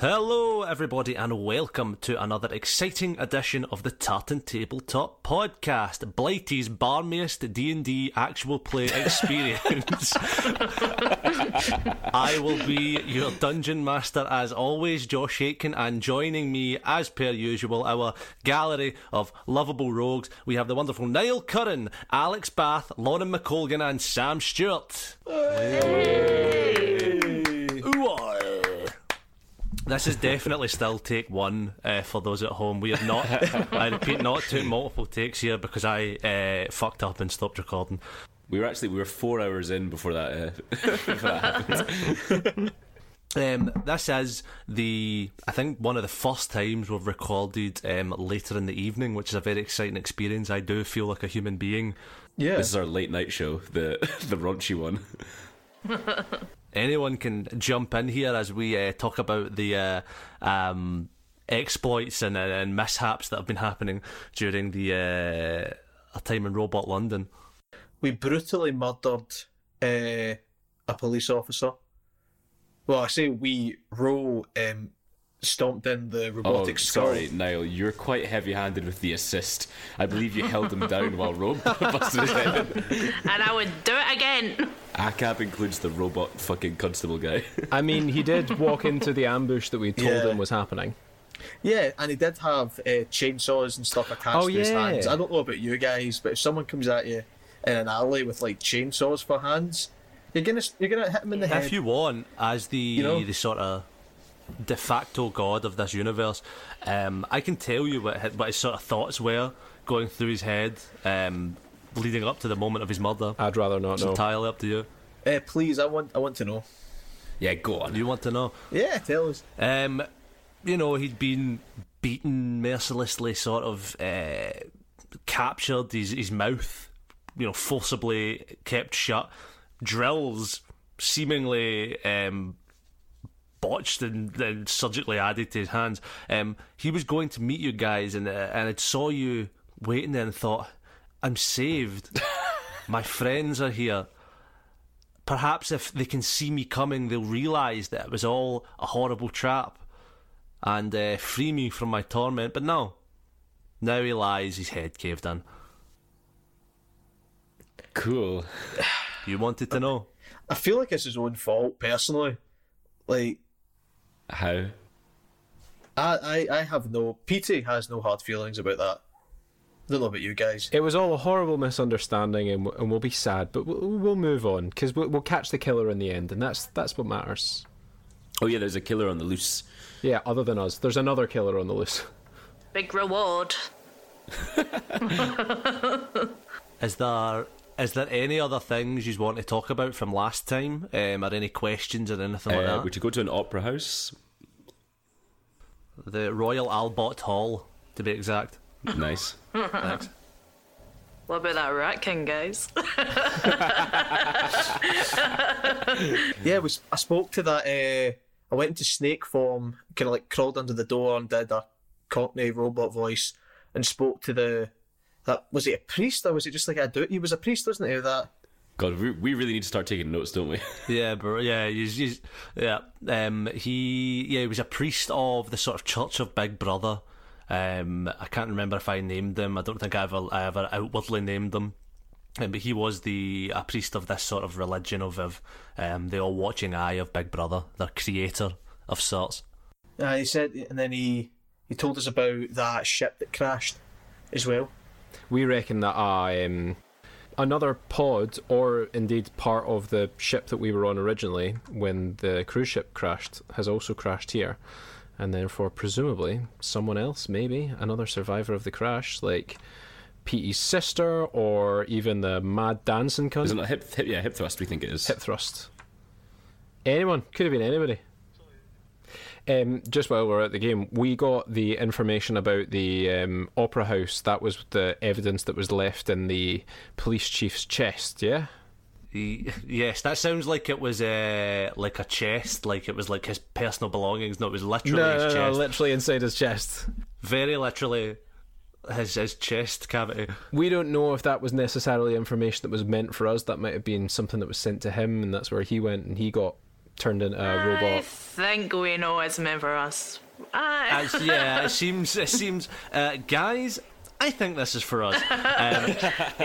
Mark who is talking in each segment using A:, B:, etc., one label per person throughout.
A: Hello, everybody, and welcome to another exciting edition of the Tartan Tabletop Podcast, Blighty's barmiest D and D actual play experience. I will be your dungeon master as always, Josh Aitken, and joining me as per usual, our gallery of lovable rogues. We have the wonderful Niall Curran, Alex Bath, Lauren McColgan, and Sam Stewart. Ooh-ah. This is definitely still take one uh, for those at home. We have not, I repeat, not took multiple takes here because I uh, fucked up and stopped recording.
B: We were actually we were four hours in before that, uh, before that happened.
A: Um, this is the, I think, one of the first times we've recorded um, later in the evening, which is a very exciting experience. I do feel like a human being.
C: Yeah.
B: This is our late night show, the the raunchy one.
A: Anyone can jump in here as we uh, talk about the uh, um, exploits and, and mishaps that have been happening during the uh, time in Robot London.
C: we brutally murdered uh, a police officer. Well, I say we Ro um, stomped in the
B: Oh,
C: robotic skull.
B: sorry, Niall, you're quite heavy-handed with the assist. I believe you held him down while Rob busted his head. in.
D: and I would do it again.
B: ACAB includes the robot fucking constable guy.
E: I mean, he did walk into the ambush that we told
C: Yeah.
E: him was happening.
C: Yeah, and he did have uh, chainsaws and stuff attached
E: Oh,
C: to his
E: yeah.
C: hands. I don't know about you guys, but if someone comes at you in an alley with like chainsaws for hands, you're gonna you're gonna hit him in the head.
A: If you want, as the you
C: know?
A: the sort of de facto god of this universe, um, I can tell you what his, what his sort of thoughts were going through his head, um, leading up to the moment of his murder.
E: I'd rather not
A: It's
E: know.
A: entirely up to you.
C: Uh, please, I want I want to know.
B: Yeah, go on.
A: Do you want to know?
C: Yeah, tell us.
A: Um, you know, he'd been beaten mercilessly, sort of uh, captured his his mouth, you know, forcibly kept shut. Drills seemingly um, botched and, and surgically added to his hands. Um, he was going to meet you guys, and uh, and I saw you waiting there and thought, "I'm saved. My friends are here." Perhaps if they can see me coming, they'll realise that it was all a horrible trap and uh, free me from my torment. But no. Now he lies, his head caved in.
B: Cool.
A: You wanted to know?
C: I feel like it's his own fault personally. Like
B: How?
C: I I, I have no Petey has no hard feelings about that. I don't know about you guys.
E: It was all a horrible misunderstanding, and, and we'll be sad, but we'll, we'll move on because we'll, we'll catch the killer in the end, and that's that's what matters.
B: Oh yeah, there's a killer on the loose.
E: Yeah, other than us, there's another killer on the loose.
D: Big reward.
A: Is there is there any other things you want to talk about from last time? Um, or any questions or anything like
B: Uh,
A: that?
B: Would you go to an opera house.
A: The Royal Albert Hall, to be exact.
B: Nice.
A: Thanks.
D: What about that Rat King, guys?
C: Yeah, we, s- I spoke to that. Uh, I went into snake form, kind of like crawled under the door and did a Cockney robot voice, and spoke to the. That was he a priest or was it just like a dude? He was a priest, wasn't he? of That
B: God, we, we really need to start taking notes, don't we?
A: Yeah, bro. Yeah, he's, he's yeah. Um, he yeah, he was a priest of the sort of Church of Big Brother. Um, I can't remember if I named them. I don't think I ever I ever outwardly named them. Um, but he was the a priest of this sort of religion of, of um, the all watching eye of Big Brother, their creator of sorts.
C: uh, he said, and then he he told us about that ship that crashed as well.
E: We reckon that uh, um, another pod, or indeed part of the ship that we were on originally when the cruise ship crashed, has also crashed here. And therefore, presumably, someone else, maybe another survivor of the crash, like Petey's sister, or even the mad dancing cunt.
B: Isn't it hip, hip? Yeah, hip thrust. We think it is.
E: Hip thrust. Anyone could have been anybody. Um, just while we're at the game, we got the information about the um, opera house. That was the evidence that was left in the police chief's chest. Yeah.
A: Yes, that sounds like it was uh, like a chest, like it was like his personal belongings. No, it was literally
E: No,
A: his
E: no, no,
A: chest.
E: literally inside his chest.
A: Very literally his his chest cavity.
E: We don't know if that was necessarily information that was meant for us. That might have been something that was sent to him, and that's where he went and he got turned into a
D: I
E: robot.
D: I think we know it's meant for us. Uh,
A: yeah, it seems. It seems, uh, guys. I think this is for us. Um,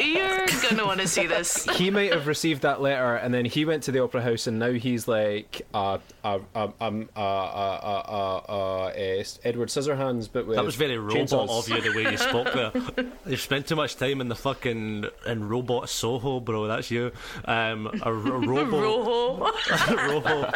D: you're gonna want to see this.
E: he might have received that letter, and then he went to the opera house, and now he's like, uh, uh, um, um, uh, uh, uh, uh, uh, uh, Edward Scissorhands, but with
A: that was very robot
E: chainsaws.
A: of you the way you spoke there. You've spent too much time in the fucking in robot Soho, bro. That's you. Um, a, a robo.
D: Rojo.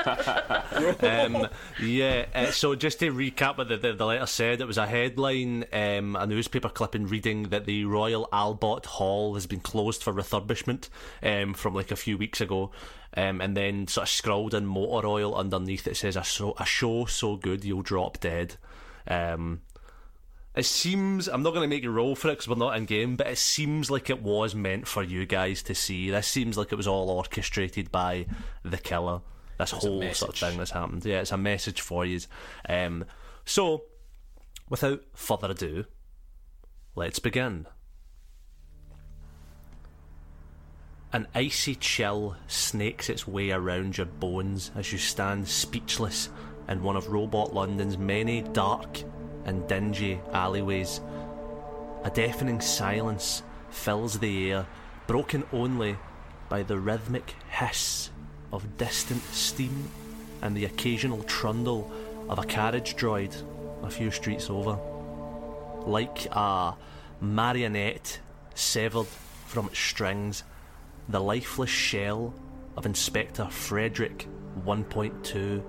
A: um, yeah. Uh, so just to recap what the, the, the letter said, it was a headline, um, a newspaper clipping reading that the Royal Albert Hall has been closed for refurbishment um, from like a few weeks ago. Um, and then sort of scrawled in motor oil underneath it says a, so, a show so good you'll drop dead. Um, it seems I'm not going to make you roll for it because we're not in game, but it seems like it was meant for you guys to see. This seems like it was all orchestrated by the killer. This whole sort of thing that's happened. Yeah, it's a message for you. Um, so, without further ado, let's begin. An icy chill snakes its way around your bones as you stand speechless in one of Robot London's many dark and dingy alleyways. A deafening silence fills the air, broken only by the rhythmic hiss of distant steam and the occasional trundle of a carriage droid a few streets over. Like a marionette severed from its strings, the lifeless shell of Inspector Frederick 1.2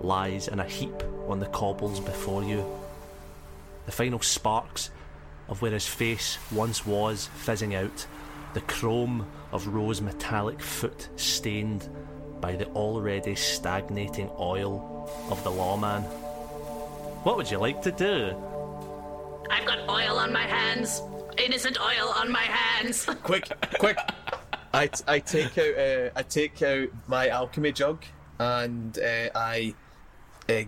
A: lies in a heap on the cobbles before you. The final sparks of where his face once was fizzing out, the chrome of Rose's metallic foot stained by the already stagnating oil of the lawman. What would you like to do?
D: I've got oil on my hands. Innocent oil on my hands.
C: quick, quick. I, t- I take out uh, I take out my alchemy jug and uh, I uh,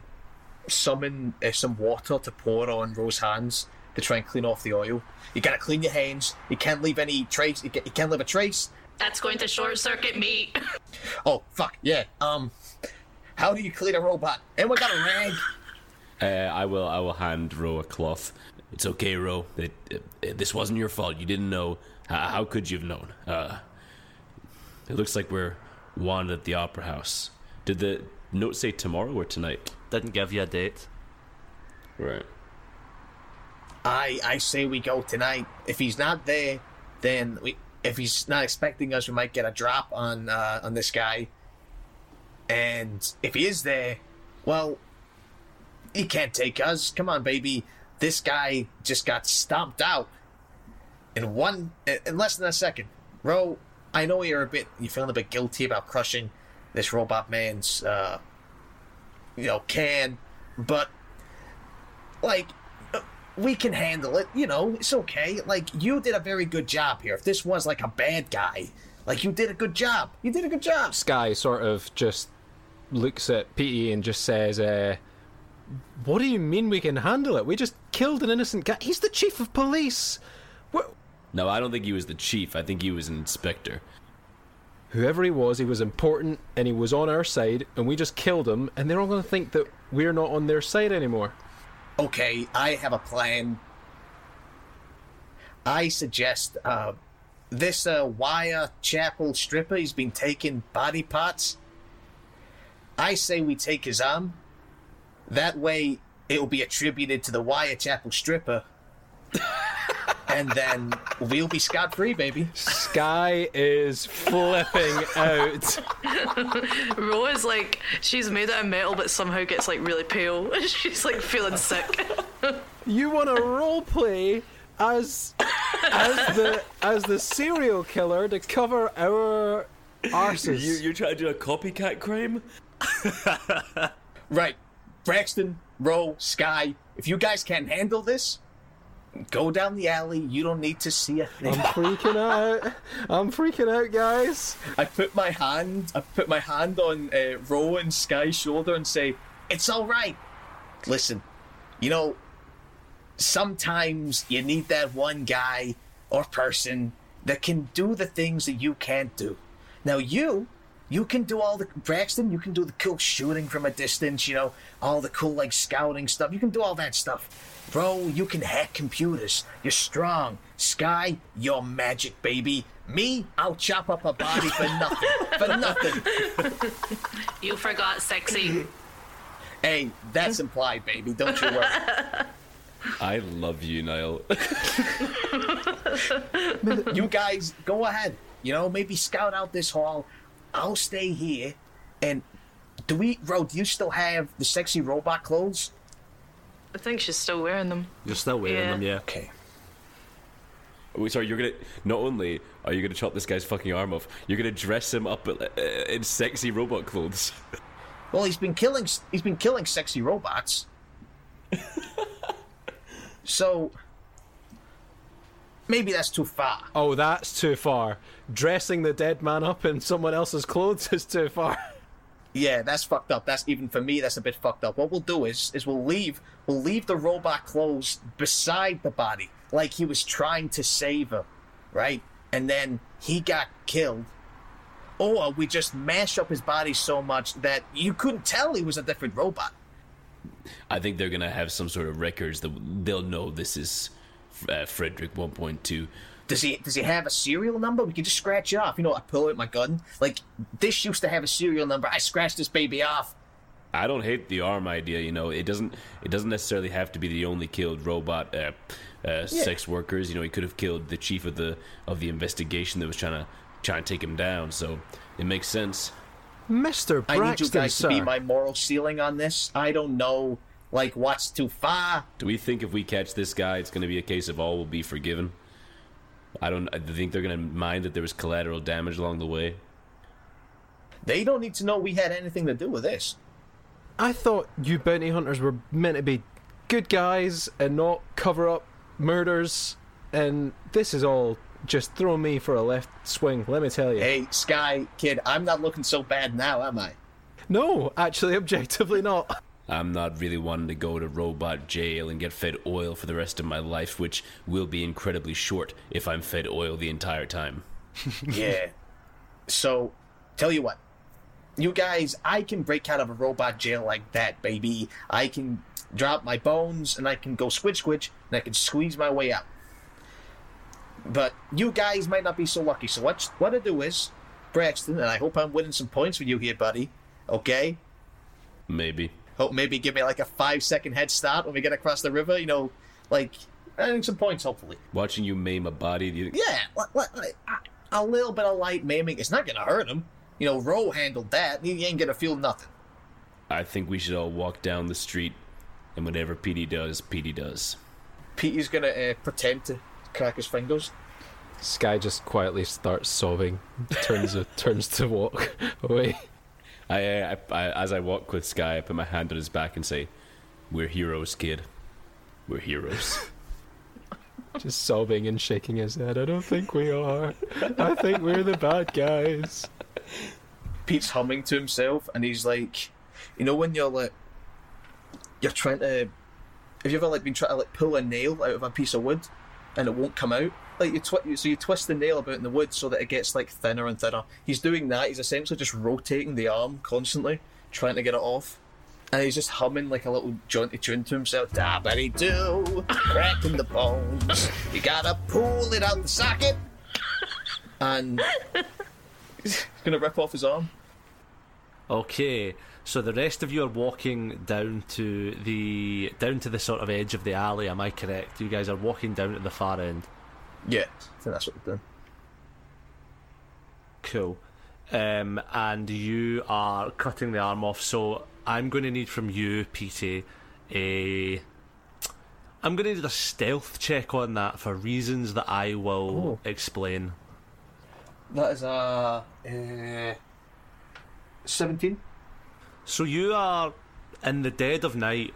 C: summon uh, some water to pour on Rose's hands to try and clean off the oil. You gotta clean your hands. You can't leave any trace. You, ca- you can't leave a trace.
D: That's going to short circuit me.
C: Oh fuck yeah. Um, how do you clean a robot? Anyone got a rag?
B: Uh, I will. I will hand Ro a cloth. It's okay, Ro. It, it, this wasn't your fault. You didn't know. How, how could you have known? Uh, it looks like we're wanted at the opera house. Did the note say tomorrow or tonight?
A: Didn't give you a date.
B: Right.
C: I I say we go tonight. If he's not there, then we. If he's not expecting us, we might get a drop on uh, on this guy. And if he is there, well, he can't take us. Come on, baby. This guy just got stomped out in one in less than a second. Ro, I know you're a bit you're feeling a bit guilty about crushing this robot man's uh, you know can, but like we can handle it. You know, it's okay. Like you did a very good job here. If this was like a bad guy, like you did a good job. You did a good job.
E: Sky sort of just looks at Petey and just says, uh, "What do you mean we can handle it? We just killed an innocent guy. He's the chief of police. What?
B: No, I don't think he was the chief. I think he was an inspector.
E: Whoever he was, he was important and he was on our side, and we just killed him. And they're all going to think that we're not on their side anymore.
C: Okay, I have a plan. I suggest uh, this uh, Wire Chapel stripper. He's been taking body parts. I say we take his arm. That way, it will be attributed to the Wirechapel stripper. and then we'll be scot free, baby.
E: Sky is flipping out.
D: Ro is like, she's made out of metal, but somehow gets like really pale. she's like feeling sick.
E: You want to roleplay as as the as the serial killer to cover our arses.
B: you're trying to do a copycat crime?
C: Right. Braxton, Ro, Sky, if you guys can't handle this, go down the alley. You don't need to see a thing.
E: I'm freaking out. I'm freaking out, guys.
C: I put my hand, I put my hand on uh, Ro and Sky's shoulder and say, "It's all right. Listen, you know, sometimes you need that one guy or person that can do the things that you can't do. Now you, you can do all the Braxton. You can do the cool shooting from a distance. You know, all the cool like scouting stuff. You can do all that stuff, bro. You can hack computers. You're strong. Sky, you're magic, baby. Me, I'll chop up a body for nothing. for nothing.
D: You forgot sexy.
C: Hey, that's implied, baby. Don't you worry.
B: I love you, Niall.
C: you guys go ahead. You know, maybe scout out this hall. I'll stay here. And do we, Ro? Do you still have the sexy robot clothes?
D: I think she's still wearing them.
A: You're still wearing
D: Yeah.
A: them, yeah.
C: Okay.
B: Wait, sorry, you're gonna. Not only are you gonna chop this guy's fucking arm off, you're gonna dress him up uh, in sexy robot clothes.
C: Well, he's been killing. He's been killing sexy robots. so maybe that's too far.
E: Oh, that's too far. Dressing the dead man up in someone else's clothes is too far.
C: Yeah, that's fucked up. That's even for me. That's a bit fucked up. What we'll do is, is we'll leave, we'll leave the robot clothes beside the body, like he was trying to save her, right? And then he got killed, or we just mash up his body so much that you couldn't tell he was a different robot.
B: I think they're gonna have some sort of records that they'll know this is uh, Frederick 1.2.
C: Does he does he have a serial number? We can just scratch it off. You know, I pull out my gun. Like this used to have a serial number. I scratched this baby off.
B: I don't hate the arm idea. You know, it doesn't. It doesn't necessarily have to be the only killed robot uh, uh, sex workers. You know, he could have killed the chief of the of the investigation that was trying to trying to take him down. So it makes sense.
E: Mr.
C: I need you guys
E: sir.
C: to be my moral ceiling on this. I don't know, like what's too far.
B: Do we think if we catch this guy, it's going to be a case of all will be forgiven? I don't. I think they're going to mind that there was collateral damage along the way.
C: They don't need to know we had anything to do with this.
E: I thought you bounty hunters were meant to be good guys and not cover up murders, and this is all just throw me for a left swing, let me tell you.
C: Hey, Sky kid, I'm not looking so bad now, am I?
E: No, actually, objectively not.
B: I'm not really wanting to go to robot jail and get fed oil for the rest of my life, which will be incredibly short if I'm fed oil the entire time.
C: yeah. So, tell you what. You guys, I can break out of a robot jail like that, baby. I can drop my bones and I can go squidge squidge and I can squeeze my way out. But you guys might not be so lucky. So what what I do is, Braxton, and I hope I'm winning some points with you here, buddy. Okay?
B: Maybe.
C: Hope maybe give me like a five second head start when we get across the river. You know, like earning some points, hopefully.
B: Watching you maim a body, do you
C: Yeah, a- a little bit of light maiming. It's not gonna hurt him. You know, Ro handled that. He ain't gonna feel nothing.
B: I think we should all walk down the street, and whatever Petey does, Petey does.
C: Petey's gonna uh, pretend to crack his fingers.
E: Sky just quietly starts sobbing, turns turns to walk away.
B: I, uh, I, I, as I walk with Sky, I put my hand on his back and say, "We're heroes, kid. We're heroes."
E: Just sobbing and shaking his head. I don't think we are. I think we're the bad guys.
C: Pete's humming to himself, and he's like, you know, when you're like, you're trying to. Have you ever like been trying to like pull a nail out of a piece of wood, and it won't come out? Like you twi- so you twist the nail about in the wood so that it gets like thinner and thinner. He's doing that. He's essentially just rotating the arm constantly, trying to get it off. And he's just humming like a little jaunty tune to himself. Dabbity doo, cracking the bones. You gotta pull it out the socket. And he's gonna rip off his arm.
A: Okay, so the rest of you are walking down to the down to the sort of edge of the alley. Am I correct? You guys are walking down to the far end.
C: Yeah, I think that's what we've done.
A: Cool. Um, and you are cutting the arm off. So I'm going to need from you, Petey, a. I'm going to need a stealth check on that for reasons that I will explain.
C: That is a uh, seventeen.
A: So you are in the dead of night,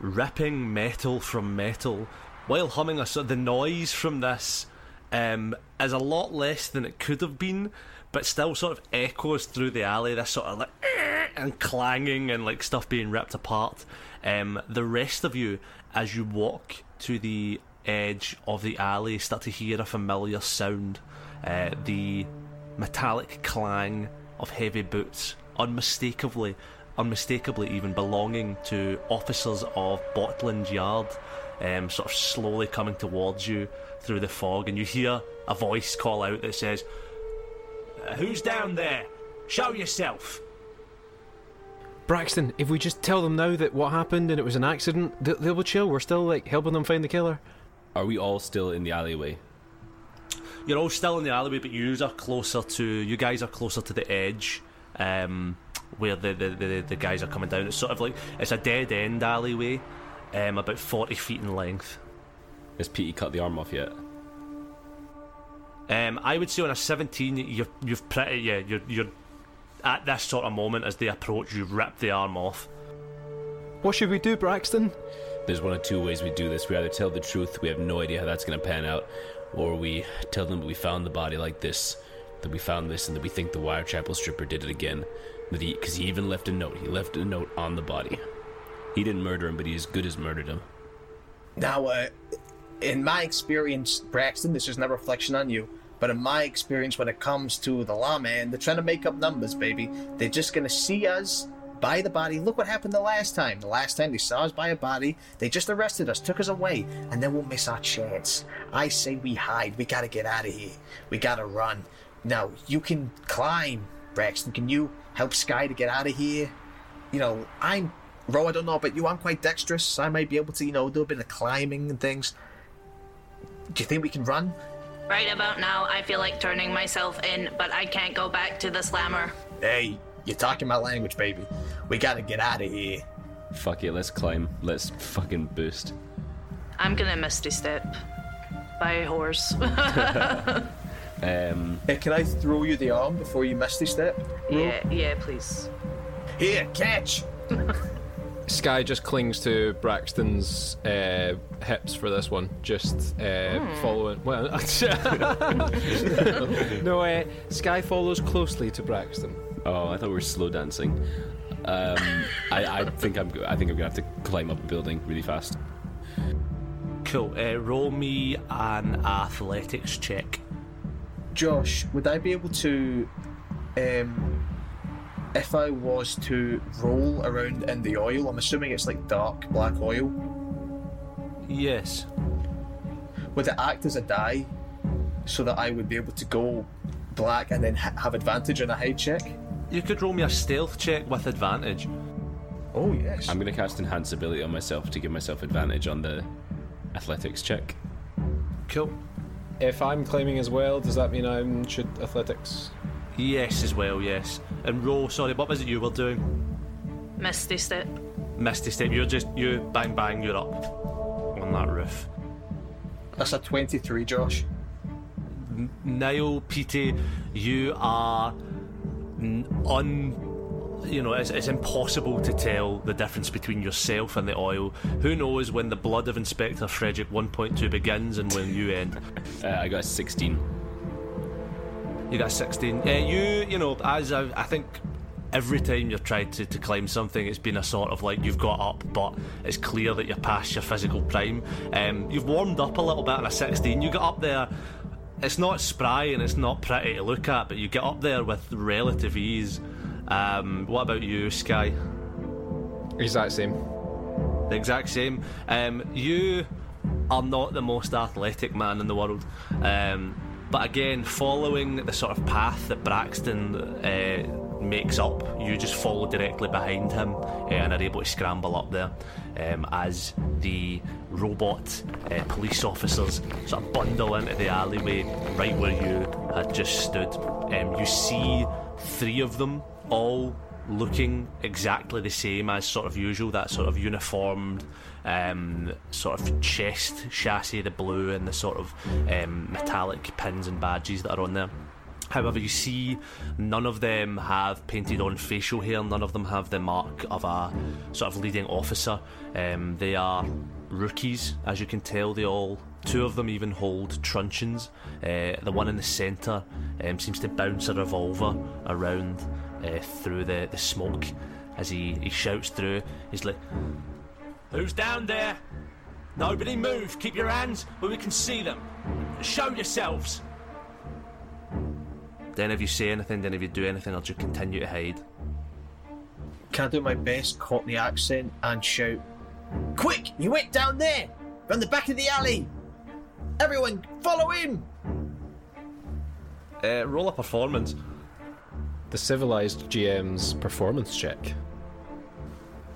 A: ripping metal from metal, while humming the noise from this um, is a lot less than it could have been, but still sort of echoes through the alley. This sort of like and clanging and like stuff being ripped apart. Um, the rest of you, as you walk to the edge of the alley, start to hear a familiar sound. Uh, the metallic clang of heavy boots, unmistakably, unmistakably even belonging to officers of Botland Yard, um, sort of slowly coming towards you through the fog, and you hear a voice call out that says, "Uh, "Who's down there? Show yourself."
E: Braxton, if we just tell them now that what happened and it was an accident, they, they will chill. We're still like helping them find the killer.
B: Are we all still in the alleyway?
A: You're all still in the alleyway, but you are closer to. You guys are closer to the edge, um, where the, the, the, the guys are coming down. It's sort of like it's a dead end alleyway, um, about forty feet in length.
B: Has Petey cut the arm off yet?
A: Um, I would say on a seventeen, you're you've pretty yeah you're you're at this sort of moment as they approach, you rip the arm off.
E: What should we do, Braxton?
B: There's one of two ways we do this. We either tell the truth, we have no idea how that's going to pan out, or we tell them that we found the body like this, that we found this, and that we think the Wirechapel stripper did it again. That he, because he even left a note. He left a note on the body. He didn't murder him, but he as good as murdered him.
C: Now, uh, in my experience, Braxton, this is no reflection on you, but in my experience, when it comes to the lawman, they're trying to make up numbers, baby. They're just gonna see us buy the body. Look what happened the last time. The last time they saw us buy a body, they just arrested us, took us away, and then we'll miss our chance. I say we hide. We gotta get out of here. We gotta run. Now, you can climb, Braxton. Can you help Sky to get out of here? You know, I'm. Ro, I don't know about you. I'm quite dexterous. I might be able to, you know, do a bit of climbing and things. Do you think we can run?
D: Right about now, I feel like turning myself in, but I can't go back to the slammer.
C: Hey, you're talking my language, baby. We gotta get out of here.
B: Fuck it, let's climb. Let's fucking boost.
D: I'm gonna misty step by a horse.
B: Um,
C: Hey, can I throw you the arm before you misty step?
D: yeah, yeah, please.
C: Here, catch!
E: Sky just clings to Braxton's uh, hips for this one, just uh, following. Well, no, uh, Sky follows closely to Braxton.
B: oh, I thought we were slow dancing. Um, I, I think I'm. I think I'm gonna have to climb up a building really fast.
A: Cool. Uh, roll me an athletics check.
C: Josh, would I be able to, um, if I was to roll around in the oil, I'm assuming it's like dark black oil,
A: Yes.
C: would it act as a die so that I would be able to go black and then ha- have advantage on a hide check?
A: You could roll me a stealth check with advantage.
C: Oh, yes.
B: I'm gonna cast enhance ability on myself to give myself advantage on the athletics check.
A: Cool.
E: If I'm claiming as well, does that mean I should athletics?
A: Yes, as well, yes. And roll, sorry, what was it you were doing?
D: Misty step.
A: Misty step, you're just, you, bang, bang, you're up on that roof.
C: That's a 23, Josh.
A: Niall, Petey, you are un. You know, it's, it's impossible to tell the difference between yourself and the oil. Who knows when the blood of Inspector Frederick 1.2 begins and when you end?
B: Uh, I got a 16.
A: You got 16. Uh, you, you know, as I, I think every time you've tried to, to climb something, it's been a sort of like you've got up, but it's clear that you're past your physical prime. Um, you've warmed up a little bit on a 16. You got up there. It's not spry and it's not pretty to look at, but you get up there with relative ease. Um, what about you, Sky?
E: Exact same.
A: The exact same. Um, you are not the most athletic man in the world. Um, but again, following the sort of path that Braxton uh, makes up, you just follow directly behind him uh, and are able to scramble up there um, as the robot uh, police officers sort of bundle into the alleyway right where you had just stood. Um, you see three of them all looking exactly the same as sort of usual, that sort of uniformed um, sort of chest chassis, the blue and the sort of um, metallic pins and badges that are on there. However, you see none of them have painted on facial hair, none of them have the mark of a sort of leading officer. Um, they are rookies, as you can tell, they all, two of them even hold truncheons. Uh, the one in the centre um, seems to bounce a revolver around uh, through the, the smoke as he, he shouts through. He's like, Who's down there? Nobody move. Keep your hands where we can see them. Show yourselves. Then if you say anything, then if you do anything, I'll just continue to hide.
C: Can I do my best Cockney accent and shout, Quick! You went down there! From the back of the alley! Everyone, follow him!
A: Uh, roll a performance.
E: The civilized GM's performance check.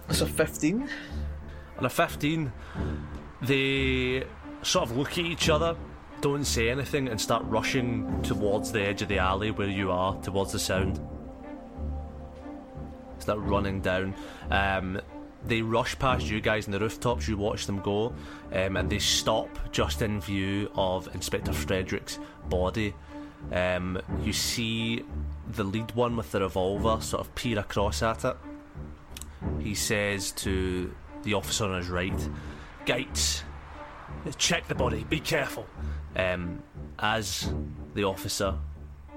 C: That's a 15.
A: On a 15, they sort of look at each other, don't say anything, and start rushing towards the edge of the alley where you are, towards the sound. Start running down. Um, they rush past you guys in the rooftops, you watch them go, um, and they stop just in view of Inspector Frederick's body. Um, you see the lead one with the revolver sort of peer across at it. He says to the officer on his right, Gates, check the body, be careful. Um, as the officer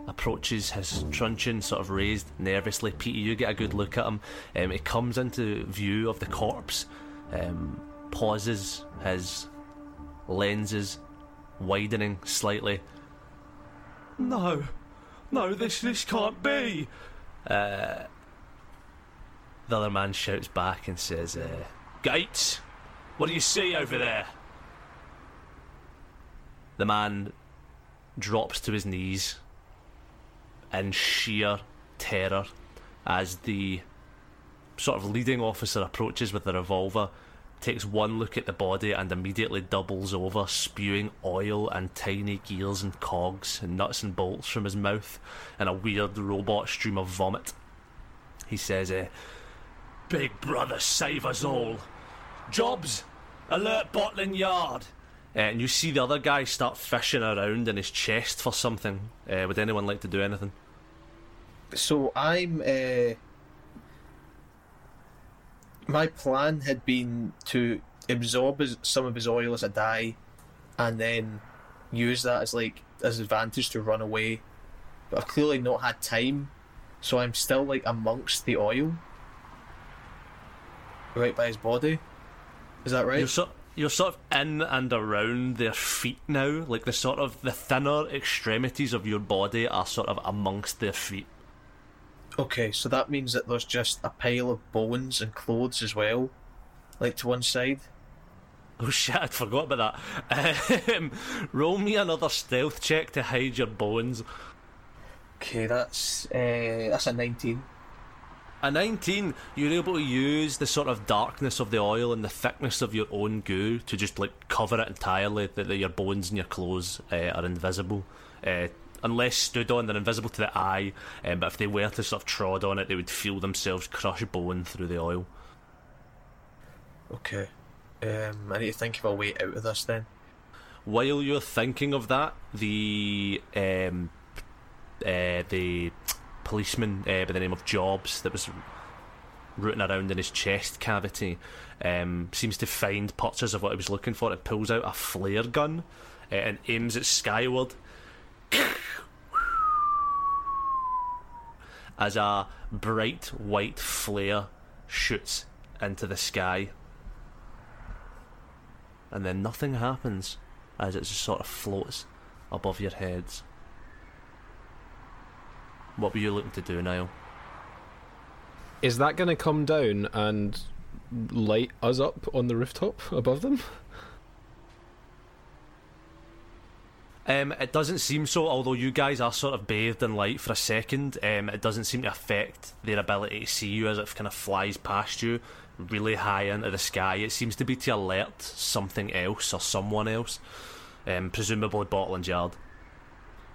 A: approaches his truncheon sort of raised nervously, Peter, you get a good look at him. Um, he comes into view of the corpse, um, pauses, his lenses widening slightly. No, no, this this can't be. Uh, the other man shouts back and says, uh, Gates, what do you see over there? The man drops to his knees in sheer terror as the sort of leading officer approaches with the revolver, takes one look at the body, and immediately doubles over, spewing oil and tiny gears and cogs and nuts and bolts from his mouth in a weird robot stream of vomit. He says, uh, Big brother, save us all. Jobs, alert Botland Yard. Uh, and you see the other guy start fishing around in his chest for something. Uh, would anyone like to do anything?
C: So I'm. Uh, my plan had been to absorb his, some of his oil as a dye, and then use that as like as advantage to run away. But I've clearly not had time, so I'm still like amongst the oil, right by his body. Is that right?
A: You're sort, you're sort of in and around their feet now. Like the sort of the thinner extremities of your body are sort of amongst their feet.
C: Okay, so that means that there's just a pile of bones and clothes as well, like to one side.
A: Oh shit! I'd forgot about that. Um, roll me another stealth check to hide your bones.
C: Okay, that's uh, that's a nineteen.
A: A 19, you're able to use the sort of darkness of the oil and the thickness of your own goo to just like cover it entirely, that that your bones and your clothes uh, are invisible. Uh, unless stood on, they're invisible to the eye, um, but if they were to sort of trod on it, they would feel themselves crush bone through the oil.
C: Okay, um, I need to think of a way out of this then.
A: While you're thinking of that, the um, uh, the policeman uh, by the name of Jobs that was rooting around in his chest cavity um, seems to find purchase of what he was looking for. It pulls out a flare gun uh, and aims it skyward. As a bright white flare shoots into the sky. And then nothing happens as it just sort of floats above your heads. What were you looking to do, Niall?
E: Is that going to come down and light us up on the rooftop above them?
A: Um, it doesn't seem so, although you guys are sort of bathed in light for a second. Um, it doesn't seem to affect their ability to see you as it kind of flies past you really high into the sky. It seems to be to alert something else or someone else, um, presumably Botland Yard.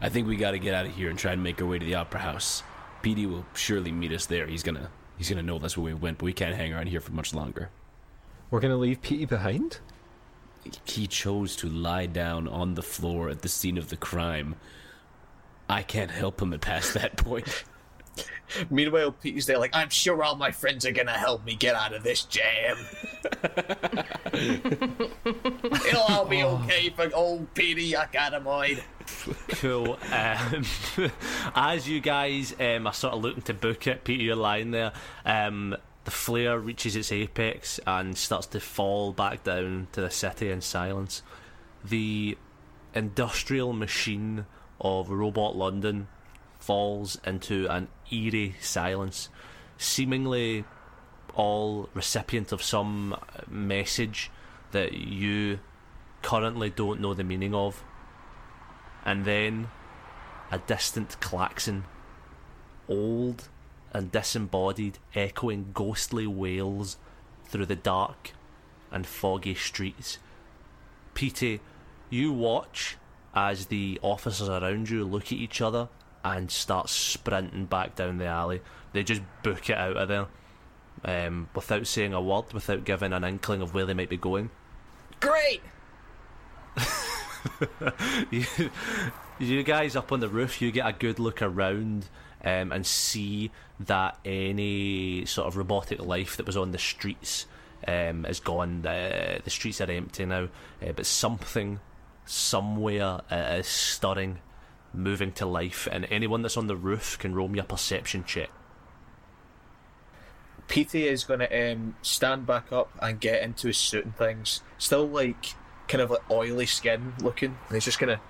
B: I think we got to get out of here and try and make our way to the opera house. Petey will surely meet us there. He's gonna he's gonna know that's where we went, but we can't hang around here for much longer.
E: We're going to leave Petey behind?
B: He chose to lie down on the floor at the scene of the crime. I can't help him at past that point.
C: Meanwhile, Pete's there like, I'm sure all my friends are gonna help me get out of this jam. It'll all be okay for old Petey Academide.
A: Cool. Um, as you guys um, are sort of looking to book it, Peter, you're lying there. Um, the flare reaches its apex and starts to fall back down to the city in silence. The industrial machine of Robot London falls into an eerie silence, seemingly all recipient of some message that you currently don't know the meaning of. And then a distant klaxon, old and disembodied, echoing ghostly wails through the dark and foggy streets. Petey, you watch as the officers around you look at each other and start sprinting back down the alley. They just book it out of there um, without saying a word, without giving an inkling of where they might be going.
C: Great!
A: You, you guys up on the roof, you get a good look around um, and see that any sort of robotic life that was on the streets um, is gone. Uh, the streets are empty now, uh, but something somewhere uh, is stirring, moving to life, and anyone that's on the roof can roll me a perception check.
C: Petey is going to um, stand back up and get into his suit and things. Still like kind of like oily skin looking, and he's just going to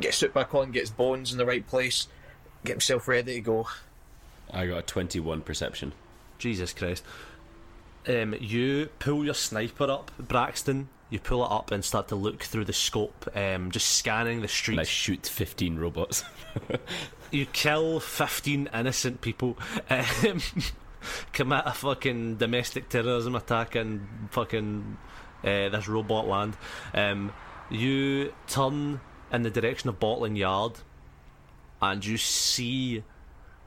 C: get his suit back on, get his bones in the right place, get himself ready to go.
B: I got a 21 perception.
A: Jesus Christ. Um, you pull your sniper up, Braxton. You pull it up and start to look through the scope, um, just scanning the streets.
B: And I shoot 15 robots.
A: you kill 15 innocent people, um, commit a fucking domestic terrorism attack and fucking uh, this robot land. Um, you turn in the direction of Botland Yard and you see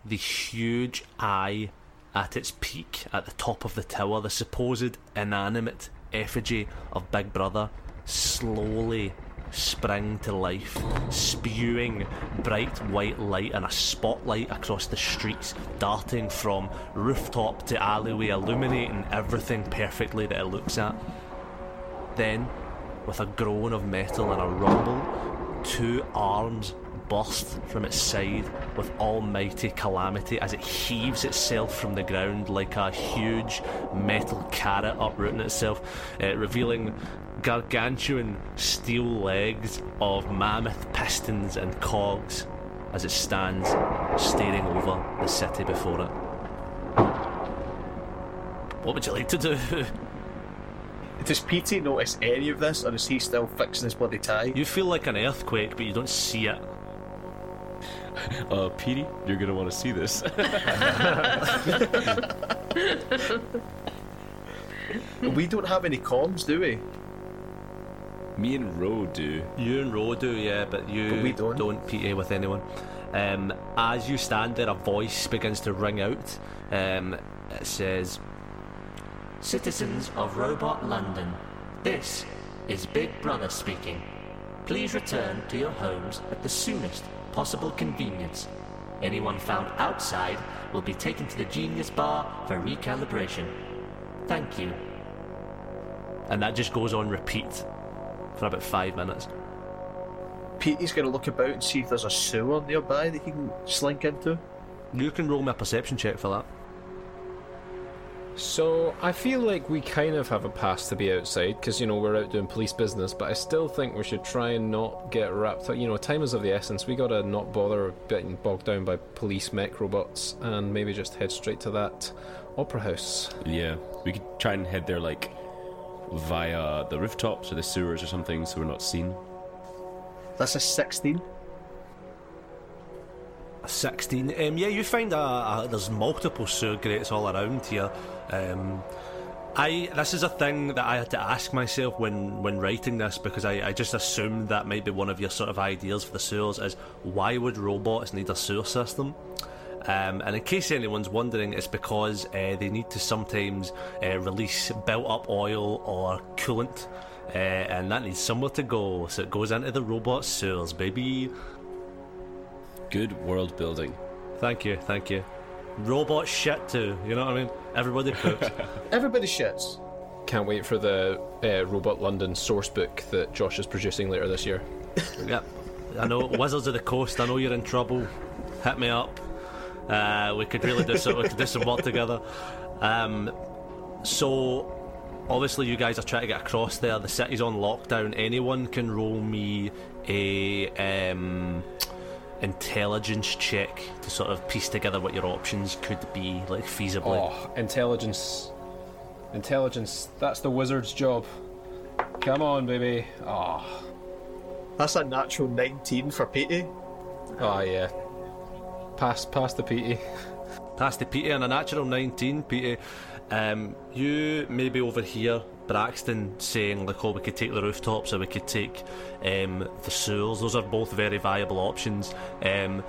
A: the huge eye at its peak at the top of the tower, the supposed inanimate effigy of Big Brother slowly spring to life, spewing bright white light and a spotlight across the streets, darting from rooftop to alleyway, illuminating everything perfectly that it looks at. Then, with a groan of metal and a rumble, two arms burst from its side with almighty calamity as it heaves itself from the ground like a huge metal carrot uprooting itself, uh, revealing gargantuan steel legs of mammoth pistons and cogs as it stands staring over the city before it. What would you like to do?
C: Does Petey notice any of this, or is he still fixing his bloody tie?
A: You feel like an earthquake, but you don't see it.
B: Uh, Petey, you're gonna want to see this.
C: we don't have any comms, do we?
B: Me and Ro do.
A: You and Ro do, yeah, but you
C: But we don't.
A: don't PA with anyone. Um, as you stand there, a voice begins to ring out. Um, it says,
F: Citizens of Robot London, this is Big Brother speaking. Please return to your homes at the soonest possible convenience. Anyone found outside will be taken to the Genius Bar for recalibration. Thank you.
A: and that just goes on repeat for about five minutes.
C: Petey's going to look about and see if there's a sewer nearby that he can slink into.
A: You can roll me a perception check for that.
E: So I feel like we kind of have a pass to be outside because you know we're out doing police business, but I still think we should try and not get wrapped up. You know, time is of the essence. We gotta not bother getting bogged down by police mech robots and maybe just head straight to that opera house.
B: Yeah, we could try and head there like via the rooftops or the sewers or something, so we're not seen.
C: That's a 16.
A: A 16. Um, yeah, you find a, a, there's multiple sewer grates all around here. Um, I this is a thing that I had to ask myself when, when writing this because I, I just assumed that might be one of your sort of ideas for the sewers is why would robots need a sewer system? Um, and in case anyone's wondering, it's because uh, they need to sometimes uh, release built up oil or coolant, uh, and that needs somewhere to go, so it goes into the robot sewers, baby.
B: Good world building.
A: Thank you, thank you. Robot shit too, you know what I mean? Everybody poops.
C: Everybody shits.
E: Can't wait for the uh, Robot London source book that Josh is producing later this year.
A: yep. I know, Wizards of the Coast, I know you're in trouble. Hit me up. Uh, we could really do some, we could do some work together. Um, so, obviously, you guys are trying to get across there. The city's on lockdown. Anyone can roll me a um, intelligence check to sort of piece together what your options could be, like feasibly.
E: Oh, intelligence. Intelligence. That's the wizard's job. Come on, baby. Oh,
C: That's a natural 19 for Petey.
E: oh yeah. Pass, pass the PT.
A: Past the Peter and a natural 19, Peter. Um, you maybe over here, Braxton saying like, oh, we could take the rooftops or we could take um, the sewers. Those are both very viable options. Um,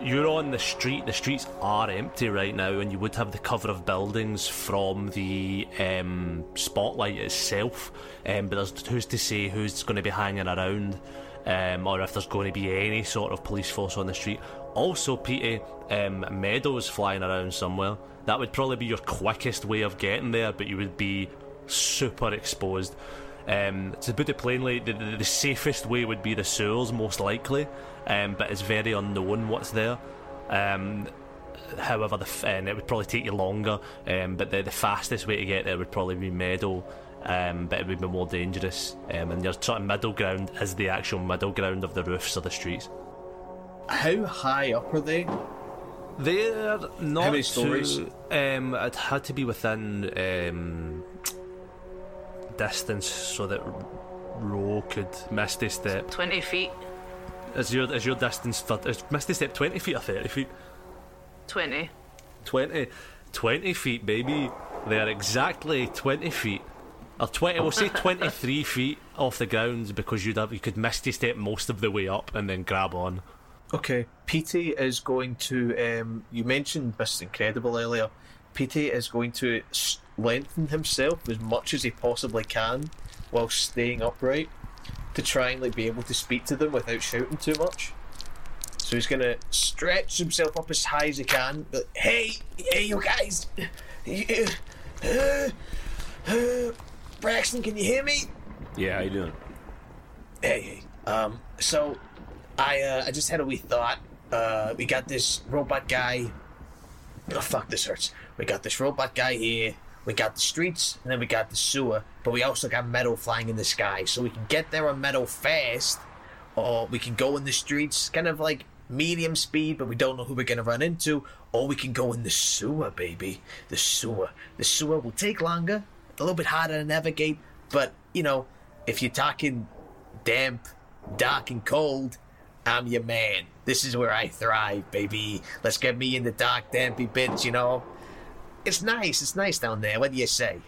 A: you're on the street. The streets are empty right now, and you would have the cover of buildings from the um, spotlight itself. Um, but who's to say who's going to be hanging around, um, or if there's going to be any sort of police force on the street. Also, Petey, um, Meadows flying around somewhere. That would probably be your quickest way of getting there, but you would be super exposed. Um, to put it plainly, the, the, the safest way would be the sewers, most likely, um, but it's very unknown what's there. Um, however, the f- and it would probably take you longer, um, but the, the fastest way to get there would probably be Meadow, um, but it would be more dangerous. Um, and your sort of middle ground is the actual middle ground of the roofs of the streets.
C: How high up are they?
A: They're not
C: How many
A: too-
C: stories?
A: Um, it had to be within um, distance so that Ro could misty step.
D: 20 feet.
A: Is your is your distance for is misty step twenty feet or thirty feet?
D: 20.
A: 20, 20 feet, baby. They are exactly twenty feet. Or twenty, we'll say twenty-three feet off the ground because you'd have you could misty step most of the way up and then grab on.
C: Okay. Petey is going to. Um, you mentioned Mr. Incredible earlier. Petey is going to s- lengthen himself as much as he possibly can while staying upright to try and like be able to speak to them without shouting too much. So he's gonna stretch himself up as high as he can. But, hey, hey, you guys, uh, uh, Braxton, can you hear me?
B: Yeah, how you doing?
C: Hey, hey. Um, so I uh, I just had a wee thought. Uh, we got this robot guy. Oh fuck, this hurts. We got this robot guy here. We got the streets, and then we got the sewer. But we also got metal flying in the sky, so we can get there on metal fast, or we can go in the streets, kind of like medium speed, but we don't know who we're gonna run into. Or we can go in the sewer, baby. The sewer. The sewer will take longer, a little bit harder to navigate, but you know, if you're talking damp, dark, and cold, I'm your man. This is where I thrive, baby. Let's get me in the dark, dampy bits, you know? It's nice. It's nice down there. What do you say?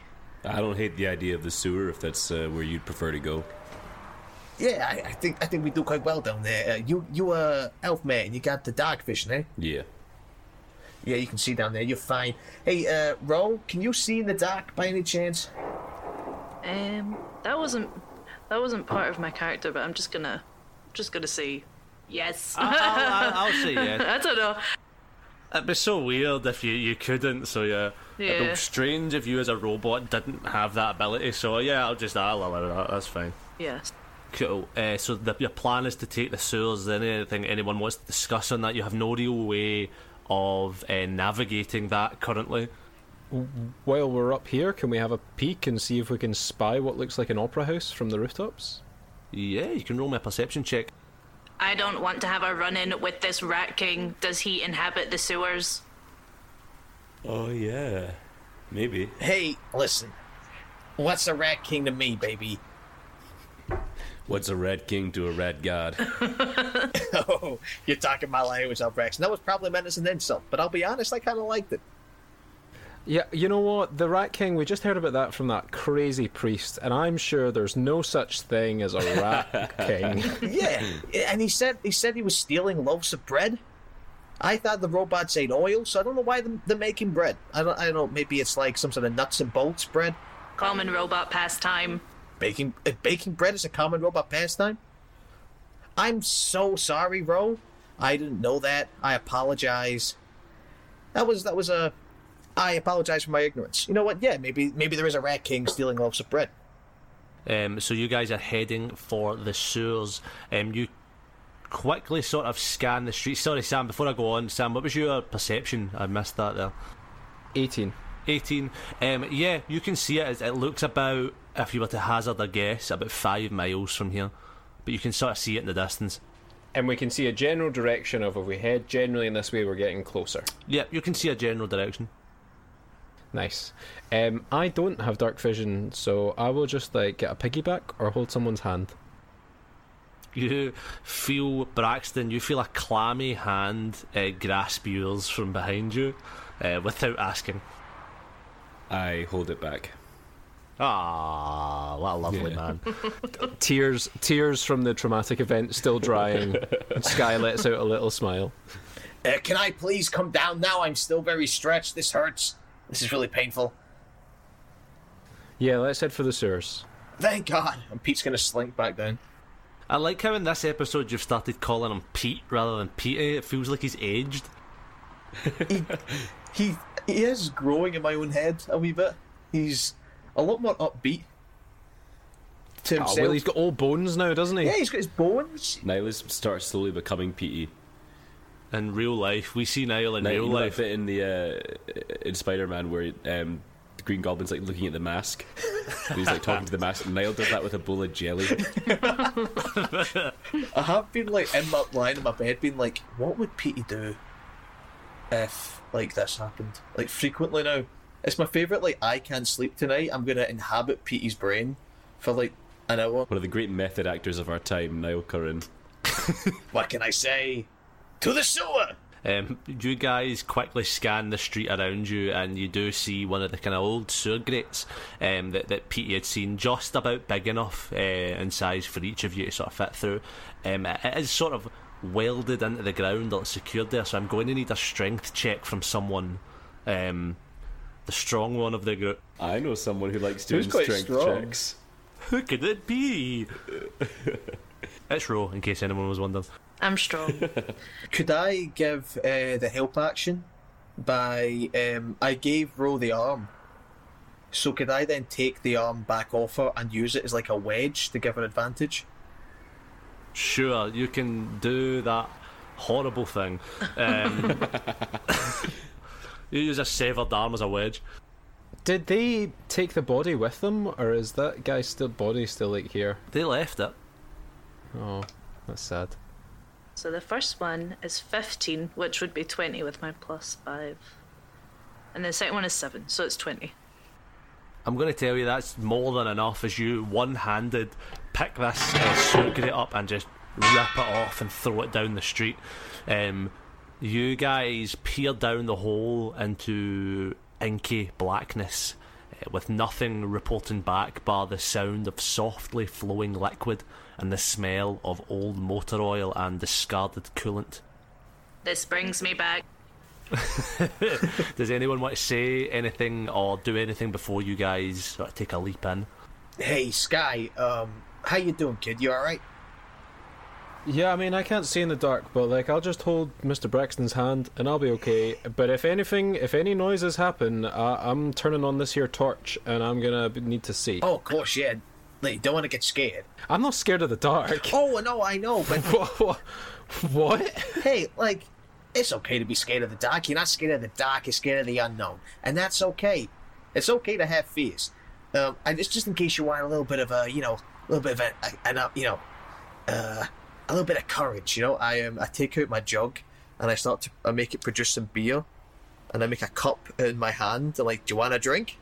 B: I don't hate the idea of the sewer if that's uh, where you'd prefer to go.
C: Yeah, I, I think I think we do quite well down there. Uh, you you uh elf man, you got the dark vision, eh?
B: Yeah.
C: Yeah, you can see down there. You're fine. Hey, uh, Ro, can you see in the dark by any chance?
D: Um, that wasn't that wasn't part of my character, but I'm just gonna just gonna say yes.
A: I'll, I'll, I'll say yeah.
D: I don't know.
A: It'd be so weird if you, you couldn't. So yeah, it'd be strange if you as a robot didn't have that ability. So yeah, I'll just I'll allow that. That's fine.
D: Yes.
A: Cool. Uh, so the, your plan is to take the sewers. Anything anyone wants to discuss on that? You have no real way of uh, navigating that currently.
E: While we're up here, can we have a peek and see if we can spy what looks like an opera house from the rooftops?
A: Yeah, you can roll my perception check.
D: I don't want to have a run in with this rat king. Does he inhabit the sewers?
B: Oh yeah, maybe.
C: Hey, listen. What's a rat king to me, baby?
B: What's a red king to a red god?
C: Oh, you're talking my language, Albrecht. That was probably meant as an insult, but I'll be honest, I kind of liked it.
E: Yeah, you know what? The Rat King, we just heard about that from that crazy priest, and I'm sure there's no such thing as a Rat King.
C: Yeah, and he said he said he was stealing loaves of bread. I thought the robots ate oil, so I don't know why they're, they're making bread. I don't, I don't know. Maybe it's like some sort of nuts and bolts bread.
D: Common robot pastime.
C: Baking uh, baking bread is a common robot pastime. I'm so sorry, Ro. I didn't know that. I apologize. That was that was a. I apologize for my ignorance. You know what? Yeah, maybe maybe there is a rat king stealing loaves of bread.
A: Um, so you guys are heading for the sewers. Um, you quickly sort of scan the streets. Sorry, Sam. Before I go on, Sam, what was your perception? I missed that there.
E: 18.
A: 18. Um, yeah, you can see it. It looks about, if you were to hazard a guess, about five miles from here. But you can sort of see it in the distance.
E: And we can see a general direction of if we head generally in this way, we're getting closer.
A: Yeah, you can see a general direction.
E: Nice. Um, I don't have dark vision, so I will just like get a piggyback or hold someone's hand.
A: You feel Braxton. You feel a clammy hand uh, grasp yours from behind you, uh, without asking.
B: I hold it back.
A: Ah, what a lovely
B: Yeah.
A: man.
E: Tears, tears from the traumatic event still drying. Sky lets out a little smile.
C: Uh, can I please come down now? I'm still very stretched. This hurts. This is really painful.
E: Yeah, let's head for the sewers.
C: Thank God. And Pete's gonna slink back down.
A: I like how in this episode you've started calling him Pete rather than Petey. It feels like he's aged.
C: He he is growing in my own head a wee bit. He's a lot more upbeat to
E: Oh, well, he's got old bones now, doesn't he?
C: yeah, he's got his bones.
B: Nihilus starts slowly becoming Petey.
A: In real life, we see Niall in
B: Now,
A: real
B: you know that
A: life.
B: bit in the uh, in Spider-Man where um, the Green Goblin's like looking at the mask. and he's like talking to the mask. Niall does that with a bowl of jelly.
C: I have been like in my lying in my bed, being like, what would Petey do if like this happened? Like frequently now. It's my favourite. Like I can't sleep tonight. I'm gonna inhabit Petey's brain for like an hour.
B: One of the great method actors of our time, Niall Curran.
C: What can I say? To the sewer.
A: Um, you guys quickly scan the street around you, and you do see one of the kind of old sewer grates um, that that Petey had seen, just about big enough uh, in size for each of you to sort of fit through. Um, it it is sort of welded into the ground or secured there, so I'm going to need a strength check from someone, um, the strong one of the group.
B: I know someone who likes doing
C: Who's quite
B: strength
C: strong?
B: checks.
A: Who could it be? it's Ro, in case anyone was wondering.
D: I'm strong.
C: Could I give uh, the help action by um, I gave Ro the arm. So could I then take the arm back off her and use it as like a wedge to give her advantage?
A: Sure, you can do that horrible thing. Um, you use a severed arm as a wedge.
E: Did they take the body with them, or is that guy's still body still like here?
A: They left it.
E: Oh, that's sad.
D: So the first one is 15, which would be 20 with my plus 5. And the second one is 7, so it's 20.
A: I'm going to tell you that's more than enough as you one-handed pick this uh, sewer it up and just rip it off and throw it down the street. Um, you guys peer down the hole into inky blackness uh, with nothing reporting back bar the sound of softly flowing liquid and the smell of old motor oil and discarded coolant.
D: This brings me back.
A: Does anyone want to say anything or do anything before you guys sort of take a leap in?
C: Hey Sky, um, how you doing, kid? You all right?
E: Yeah, I mean, I can't see in the dark, but like, I'll just hold Mr. Braxton's hand and I'll be okay. But if anything, if any noises happen, I- I'm turning on this here torch and I'm gonna need to see.
C: Oh, of course, yeah. Like, don't want to get scared.
E: I'm not scared of the dark.
C: Oh, no, I know, but
E: what?
C: hey, like, it's okay to be scared of the dark. You're not scared of the dark. You're scared of the unknown, and that's okay. It's okay to have fears. Um, and it's just in case you want a little bit of a, you know, a little bit of a, a, an, you know, uh, a little bit of courage. You know, I um, I take out my jug and I start to I make it produce some beer, and I make a cup in my hand. And like, do you want a drink?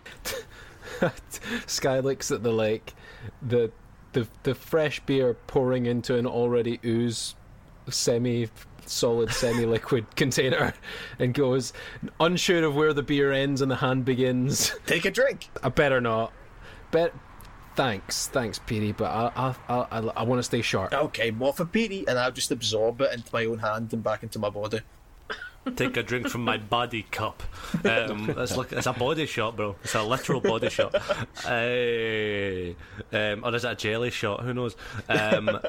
E: Sky looks at the like, the the the fresh beer pouring into an already ooze semi solid semi liquid container and goes unsure of where the beer ends and the hand begins
C: Take a drink.
E: I better not. Bet. Thanks, thanks, Petey. But I, I, I, I, I want to stay sharp.
C: Okay, more for Petey, and I'll just absorb it into my own hand and back into my body.
A: Take a drink from my body cup. Um, it's like it's a body shot, bro. It's a literal body shot. Hey. um, or is it a jelly shot? Who knows? Um,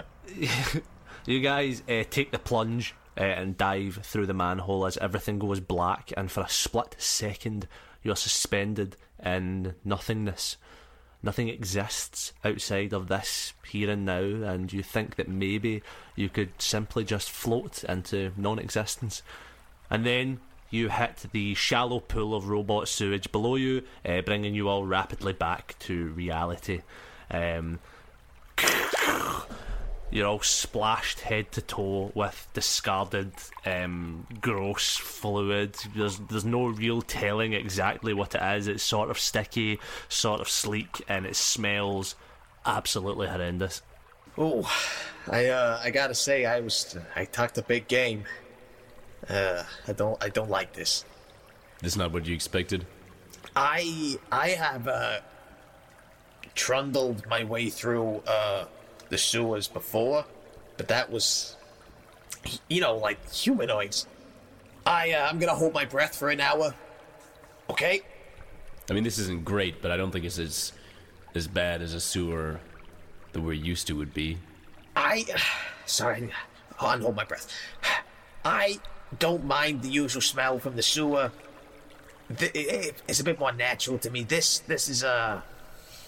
A: you guys uh, take the plunge uh, and dive through the manhole as everything goes black, and for a split second, you're suspended in nothingness. Nothing exists outside of this here and now, and you think that maybe you could simply just float into non existence. And then you hit the shallow pool of robot sewage below you, uh, bringing you all rapidly back to reality. Um, You're all splashed head to toe with discarded, um, gross fluid. There's there's no real telling exactly what it is. It's sort of sticky, sort of sleek, and it smells absolutely horrendous.
C: Oh, I uh, I gotta say, I was I talked a big game. Uh, I don't I don't like this.
B: This is not what you expected.
C: I I have uh, trundled my way through uh, the sewers before, but that was, you know, like humanoids. I uh, I'm gonna hold my breath for an hour. Okay.
B: I mean, this isn't great, but I don't think it's as as bad as a sewer that we're used to would be.
C: I sorry, hold on, hold my breath. I don't mind the usual smell from the sewer. Th- It's a bit more natural to me. This this is uh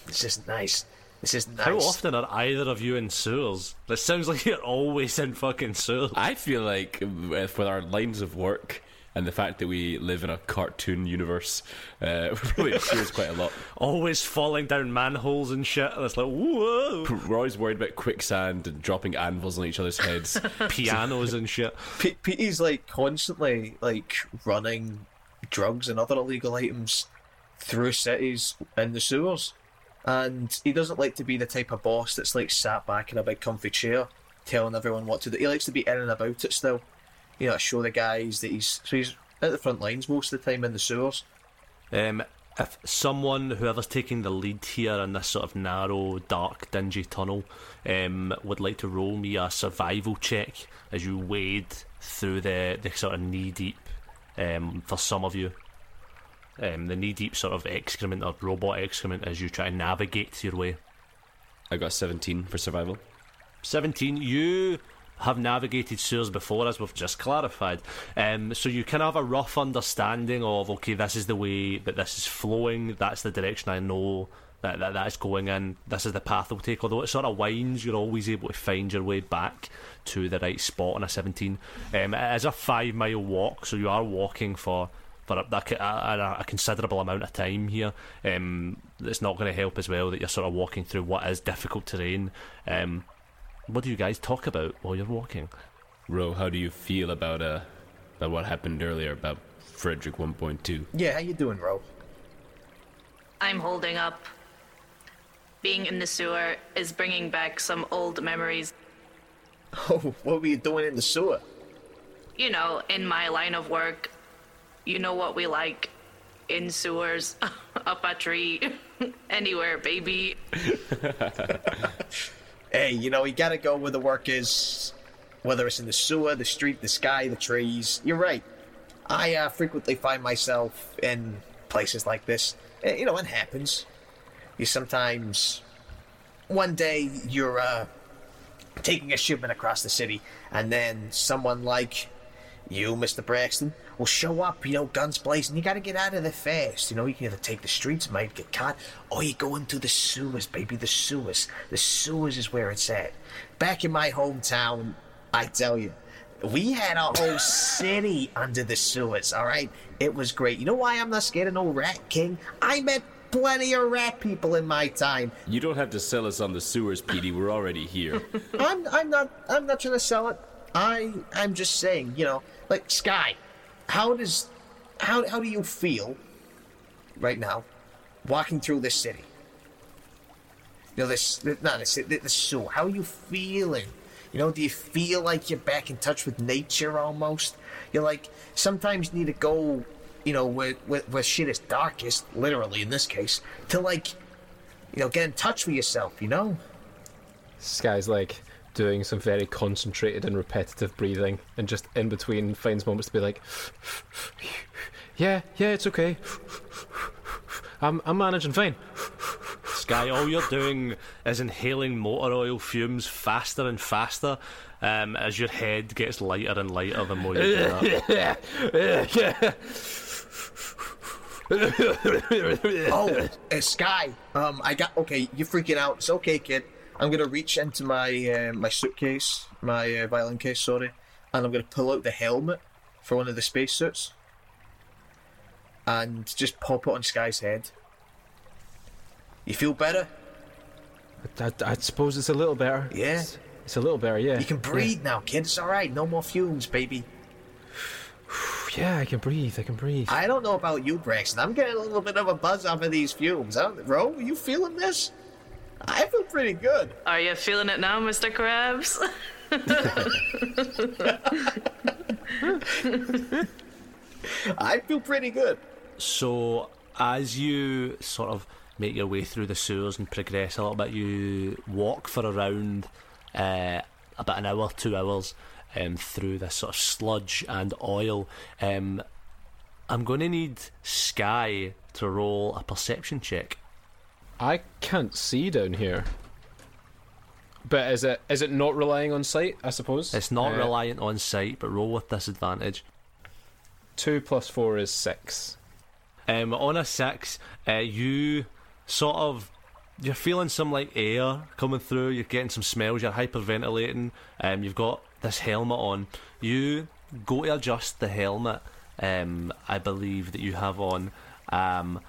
C: this is nice. This is nice.
A: How often are either of you in sewers? It sounds like you're always in fucking sewers.
B: I feel like uh, with our lines of work and the fact that we live in a cartoon universe, uh, we're probably in quite a lot.
A: Always falling down manholes and shit. And it's like, whoa.
B: We're always worried about quicksand and dropping anvils on each other's heads.
A: Pianos and shit.
C: P- Petey's like constantly like running drugs and other illegal items through cities in the sewers, and he doesn't like to be the type of boss that's like sat back in a big comfy chair telling everyone what to do. He likes to be in and about it still. You know, show the guys that he's so he's at the front lines most of the time in the sewers.
A: Um, if someone, whoever's taking the lead here in this sort of narrow, dark, dingy tunnel, um, would like to roll me a survival check as you wade through the, the sort of knee deep, um, for some of you, um, the knee deep sort of excrement or robot excrement as you try to navigate your way.
B: I got 17 for survival.
A: 17, you have navigated sewers before, as we've just clarified. Um, so you can have a rough understanding of, okay, this is the way that this is flowing, that's the direction I know that, that that's going in, this is the path it'll take. Although it sort of winds, you're always able to find your way back to the right spot on a 17. Um, it is a five mile walk, so you are walking for. For a, a, a, a considerable amount of time here, um, it's not going to help as well that you're sort of walking through what is difficult terrain. Um, what do you guys talk about while you're walking?
B: Ro, how do you feel about uh about what happened earlier about Frederick 1.2?
C: Yeah, how you doing, Ro?
D: I'm holding up. Being in the sewer is bringing back some old memories.
C: Oh, what were you doing in the sewer?
D: You know, in my line of work, you know what we like in sewers, up a tree, anywhere, baby.
C: Hey, you know, you gotta go where the work is, whether it's in the sewer, the street, the sky, the trees. You're right. I uh, frequently find myself in places like this. You know, it happens. You sometimes. One day you're uh, taking a shipment across the city, and then someone like you, Mr. Braxton, will show up, you know, guns blazing. You gotta get out of there fast. You know, you can either take the streets, might get caught, or you go into the sewers, baby. The sewers. The sewers is where it's at. Back in my hometown, I tell you, we had a whole city under the sewers, alright? It was great. You know why I'm not scared of no rat king? I met plenty of rat people in my time.
B: You don't have to sell us on the sewers, Petey. We're already here.
C: I'm I'm not I'm not trying to sell it. I I'm just saying, you know, like Sky, how does how how do you feel right now walking through this city? You know, this not this the, sewer. How are you feeling? You know, do you feel like you're back in touch with nature almost? You're like sometimes you need to go, you know, where where, where shit is darkest, literally in this case, to like, you know, get in touch with yourself. You know.
E: This guy's like doing some very concentrated and repetitive breathing, and just in between finds moments to be like, "Yeah, yeah, it's okay. I'm I'm managing fine."
A: Sky, all you're doing is inhaling motor oil fumes faster and faster um, as your head gets lighter and lighter the more you do that.
C: Oh, uh, Sky. Um, I got okay. You're freaking out. It's okay, kid. I'm gonna reach into my uh, my suitcase, my uh, violin case, sorry, and I'm gonna pull out the helmet for one of the spacesuits, and just pop it on Sky's head. You feel better?
E: I, I suppose it's a little better.
C: Yeah.
E: It's, It's a little better, yeah.
C: You can breathe now, kid. It's all right. No more fumes, baby.
E: Yeah, I can breathe. I can breathe.
C: I don't know about you, Braxton. I'm getting a little bit of a buzz off of these fumes. I don't, Ro, are you feeling this? I feel pretty good.
D: Are you feeling it now, Mr. Krabs?
C: I feel pretty good.
A: So, as you sort of make your way through the sewers and progress a little bit, you walk for around uh, about an hour, two hours um, through this sort of sludge and oil. Um, I'm going to need Sky to roll a perception check.
E: I can't see down here. But is it is it not relying on sight? I suppose
A: It's not
E: Uh,
A: reliant on sight, but roll with disadvantage.
E: Two plus four is six.
A: Um, on a six, uh, you sort of you're feeling some like air coming through. You're getting some smells. You're hyperventilating. Um, you've got this helmet on. You go to adjust the helmet. Um, I believe that you have on. Um,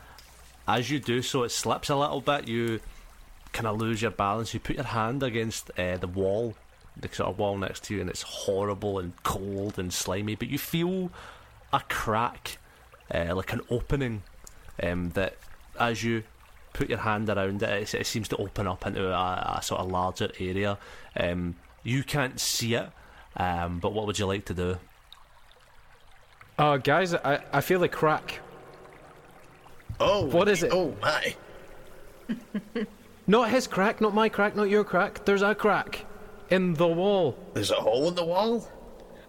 A: as you do so, it slips a little bit. You kind of lose your balance. You put your hand against uh, the wall, the sort of wall next to you, and it's horrible and cold and slimy. But you feel a crack, uh, like an opening, um, that as you put your hand around it, it, it seems to open up into a, a sort of larger area. Um, you can't see it, um, but what would you like to do?
E: Uh guys, I, I feel a crack.
C: Oh,
E: What is it?
C: Oh my!
E: Not his crack, not my crack, not your crack. There's a crack in the wall.
C: There's a hole in the wall.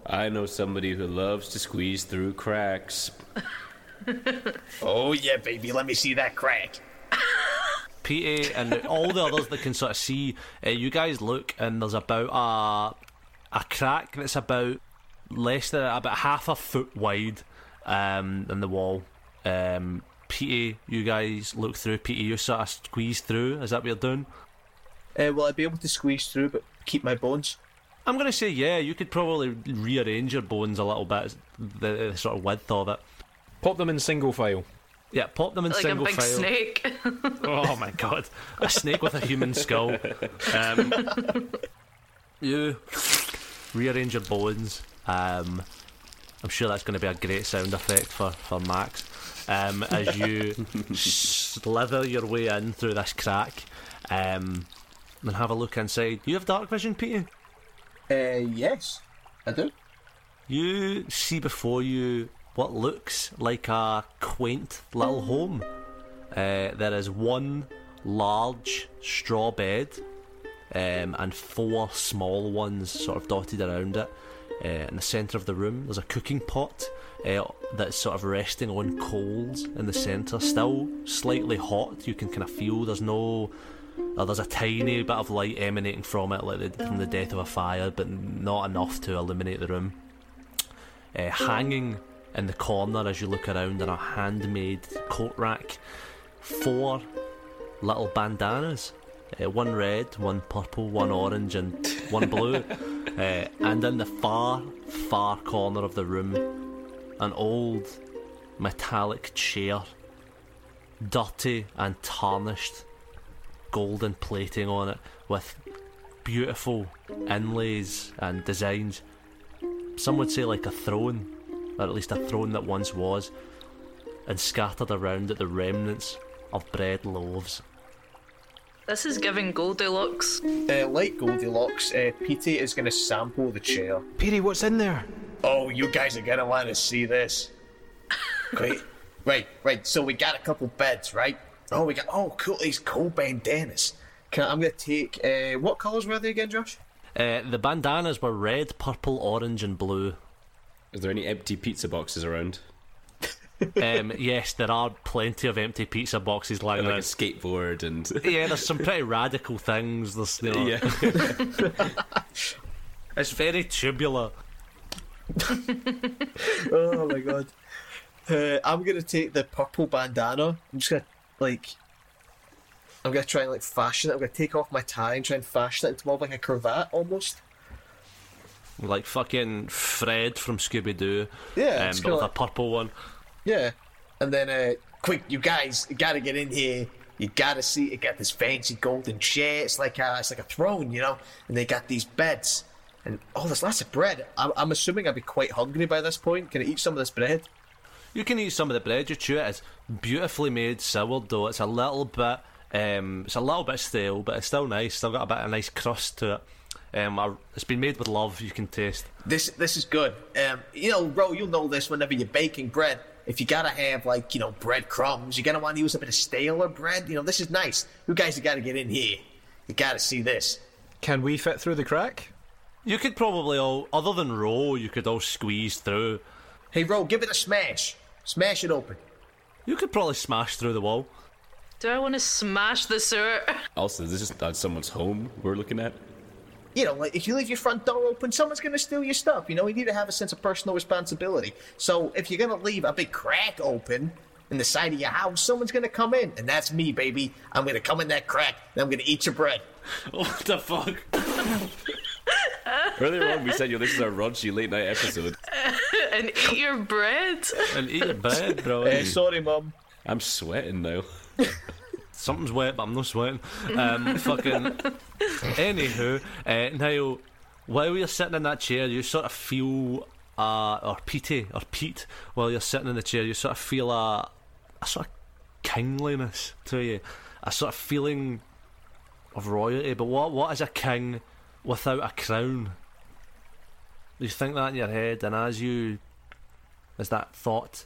B: I know somebody who loves to squeeze through cracks.
C: Oh yeah, baby. Let me see that crack.
A: PA and all the others that can sort of see, uh, you guys look and there's about a a crack that's about less than about half a foot wide um, in the wall. Um, PA, you guys look through. PA, you sort of squeeze through. Is that what you're doing?
C: Uh, will I be able to squeeze through but keep my bones?
A: I'm going to say yeah. You could probably rearrange your bones a little bit, the, the sort of width of it.
E: Pop them in single file.
A: Yeah, pop them in
D: like
A: single file.
D: Like a big
A: file.
D: snake.
A: Oh my god, a snake with a human skull. Um, you rearrange your bones. Um, I'm sure that's going to be a great sound effect for for Max. Um, as you slither your way in through this crack, um, and have a look inside. You have dark vision, Peter.
C: Uh, yes, I do.
A: You see before you what looks like a quaint little home. Uh, there is one large straw bed um, and four small ones sort of dotted around it. Uh, in the centre of the room, there's a cooking pot uh, that's sort of resting on coals in the centre, still slightly hot. You can kind of feel there's no. Uh, there's a tiny bit of light emanating from it, like the, from the death of a fire, but not enough to illuminate the room. Uh, hanging in the corner as you look around in a handmade coat rack, four little bandanas. Uh, one red, one purple, one orange, and one blue. uh, and in the far, far corner of the room, an old metallic chair, dirty and tarnished, golden plating on it, with beautiful inlays and designs. Some would say like a throne, or at least a throne that once was, and scattered around it the remnants of bread loaves.
D: this is giving Goldilocks.
C: Uh, like Goldilocks, uh, Petey is going to sample the chair.
E: Petey, what's in there?
C: Oh, you guys are going to want to see this. Great. right, right. So we got a couple beds, right? Oh, we got. Oh, cool. These cool bandanas. Can, I'm going to take. Uh, what colours were they again, Josh?
A: Uh, the bandanas were red, purple, orange, and blue.
B: Is there any empty pizza boxes around?
A: Um, yes, there are plenty of empty pizza boxes lying
B: And like a
A: around.
B: skateboard and
A: Yeah, there's some pretty radical things. There's, you know,
B: yeah.
A: it's very tubular.
C: oh my god. Uh, I'm gonna take the purple bandana. I'm just gonna like. I'm gonna try and like fashion it. I'm gonna take off my tie and try and fashion it into more of like a cravat almost.
A: Like fucking Fred from Scooby Doo.
C: Yeah,
A: um, but with a purple one.
C: Yeah. And then, uh, quick, you guys, you gotta get in here. You gotta see it got this fancy golden chair. It's like a, it's like a throne, you know. And they got these beds, and oh, there's lots of bread. I'm, I'm assuming I'd be quite hungry by this point. Can I eat some of this bread?
A: You can eat some of the bread you chew it. It's beautifully made sourdough. It's a little bit, um, it's a little bit stale, but it's still nice. Still got a bit of nice crust to it. Um, I, it's been made with love. You can taste.
C: This this is good. Um, you know, Ro, you'll know this whenever you're baking bread. If you gotta have like you know bread crumbs, you're gonna want to use a bit of staler bread. You know, this is nice. You guys have got to get in here. You gotta see this.
E: Can we fit through the crack?
A: You could probably all, other than roll, you could all squeeze through.
C: Hey, Ro, give it a smash. Smash it open.
A: You could probably smash through the wall.
D: Do I want to smash the sewer?
B: Also, is this just not someone's home we're looking at?
C: You know, like if you leave your front door open, someone's gonna steal your stuff. You know, you need to have a sense of personal responsibility. So if you're gonna leave a big crack open in the side of your house, someone's gonna come in, and that's me, baby. I'm gonna come in that crack, and I'm gonna eat your bread.
A: What the fuck?
B: Earlier on, we said, yo, this is our raunchy late night episode.
D: and eat your bread?
A: and eat your bread, bro.
C: Eh, sorry, mum.
B: I'm sweating now.
A: Something's wet, but I'm not sweating. Um, fucking. Anywho, uh, now while you're sitting in that chair, you sort of feel, uh, or Pete, or Pete, while you're sitting in the chair, you sort of feel a, a sort of kingliness to you, a sort of feeling of royalty. But what what is a king without a crown? You think that in your head, and as you, as that thought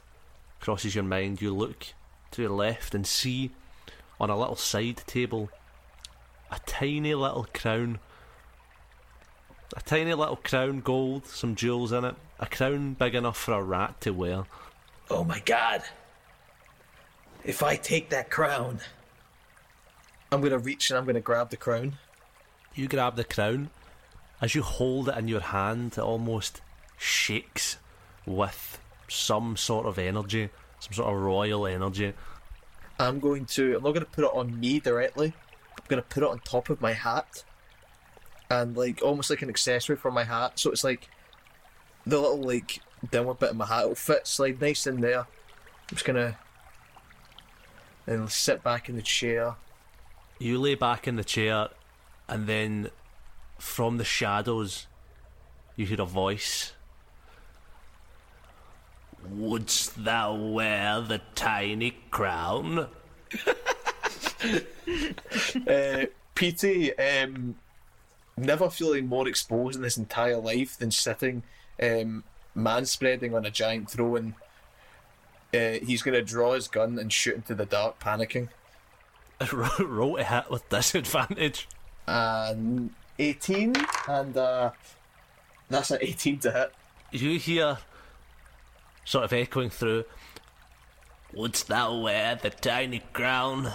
A: crosses your mind, you look to your left and see on a little side table a tiny little crown. A tiny little crown, gold, some jewels in it. A crown big enough for a rat to wear.
C: Oh my god. If I take that crown, I'm gonna reach and I'm gonna grab the crown.
A: You grab the crown. As you hold it in your hand, it almost shakes with some sort of energy, some sort of royal energy.
C: I'm going to. I'm not going to put it on me directly. I'm going to put it on top of my hat, and like almost like an accessory for my hat. So it's like the little like downward bit of my hat will fit, slide nice in there. I'm just gonna and sit back in the chair.
A: You lay back in the chair, and then from the shadows, you hear a voice. Wouldst thou wear the tiny crown?
C: Uh, Petey, um, never feeling more exposed in his entire life than sitting um, man spreading on a giant throne. Uh, he's going to draw his gun and shoot into the dark, panicking.
A: Roll to hit with disadvantage.
C: And 18, and uh, that's an 18 to hit.
A: You hear, sort of echoing through, Wouldst thou wear the tiny crown?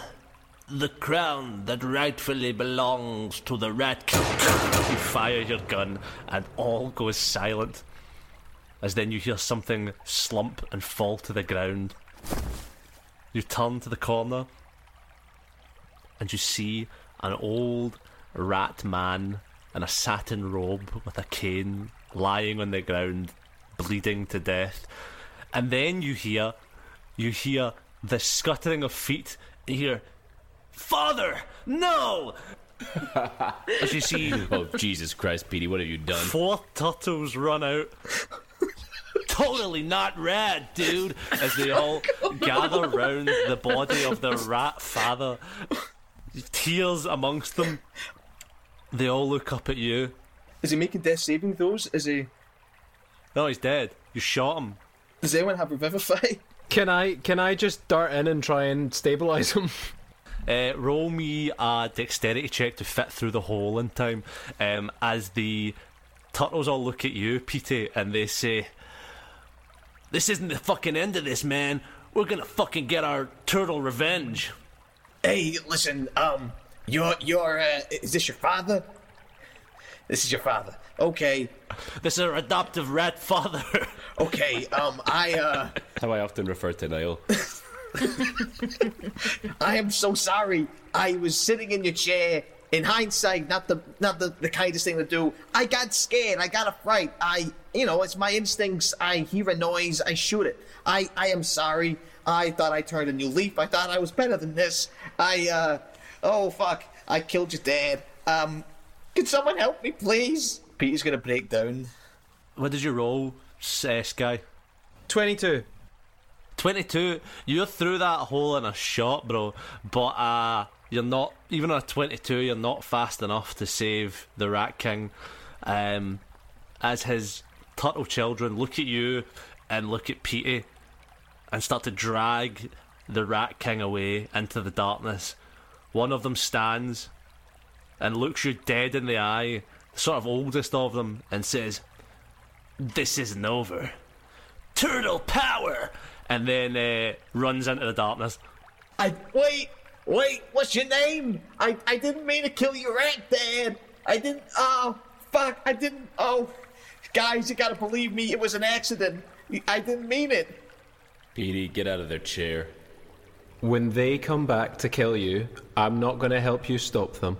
A: The crown that rightfully belongs to the rat you fire your gun, and all goes silent. As then you hear something slump and fall to the ground. You turn to the corner, and you see an old rat man in a satin robe with a cane lying on the ground, bleeding to death. And then you hear, you hear the scuttering of feet. And you hear, "Father, no!" As you see
B: Oh, Jesus Christ, Petey, what have you done?
A: four turtles run out. totally not rad, dude. As they oh, all gather round the body of their rat father, tears amongst them. They all look up at you.
C: Is he making death saving throws? Is he?
A: No, he's dead. You shot him.
C: Does anyone have Revivify?
E: Can I can I just dart in and try and stabilize him?
A: Uh, roll me a dexterity check to fit through the hole in time. Um, as the turtles all look at you, Pete, and they say, "This isn't the fucking end of this, man. We're gonna fucking get our turtle revenge."
C: Hey, listen, um, you're, you're, uh, is this your father? This is your father. Okay,
A: This is our adoptive rat father.
C: okay, um, I, uh,
B: How I often refer to Niall.
C: I am so sorry. I was sitting in your chair. In hindsight, not the not the, the kindest thing to do. I got scared. I got a fright. I, you know, it's my instincts. I hear a noise. I shoot it. I, I am sorry. I thought I turned a new leaf. I thought I was better than this. I, uh, oh fuck, I killed your dad. Um, can someone help me, please? Peter's gonna break down.
A: What did you roll, uh, Sky?
E: 22.
A: 22. You're through that hole in a shot, bro. But uh, you're not, even on a 22, you're not fast enough to save the Rat King. Um, as his turtle children look at you and look at Petey and start to drag the Rat King away into the darkness. One of them stands and looks you dead in the eye, the sort of oldest of them, and says, This isn't over. Turtle power! And then uh, runs into the darkness.
C: I wait, wait. What's your name? I I didn't mean to kill your rat, Dad. I didn't. Oh fuck! I didn't. Oh, guys, you gotta believe me. It was an accident. I didn't mean it.
B: Petey, get out of their chair.
E: When they come back to kill you, I'm not going to help you stop them.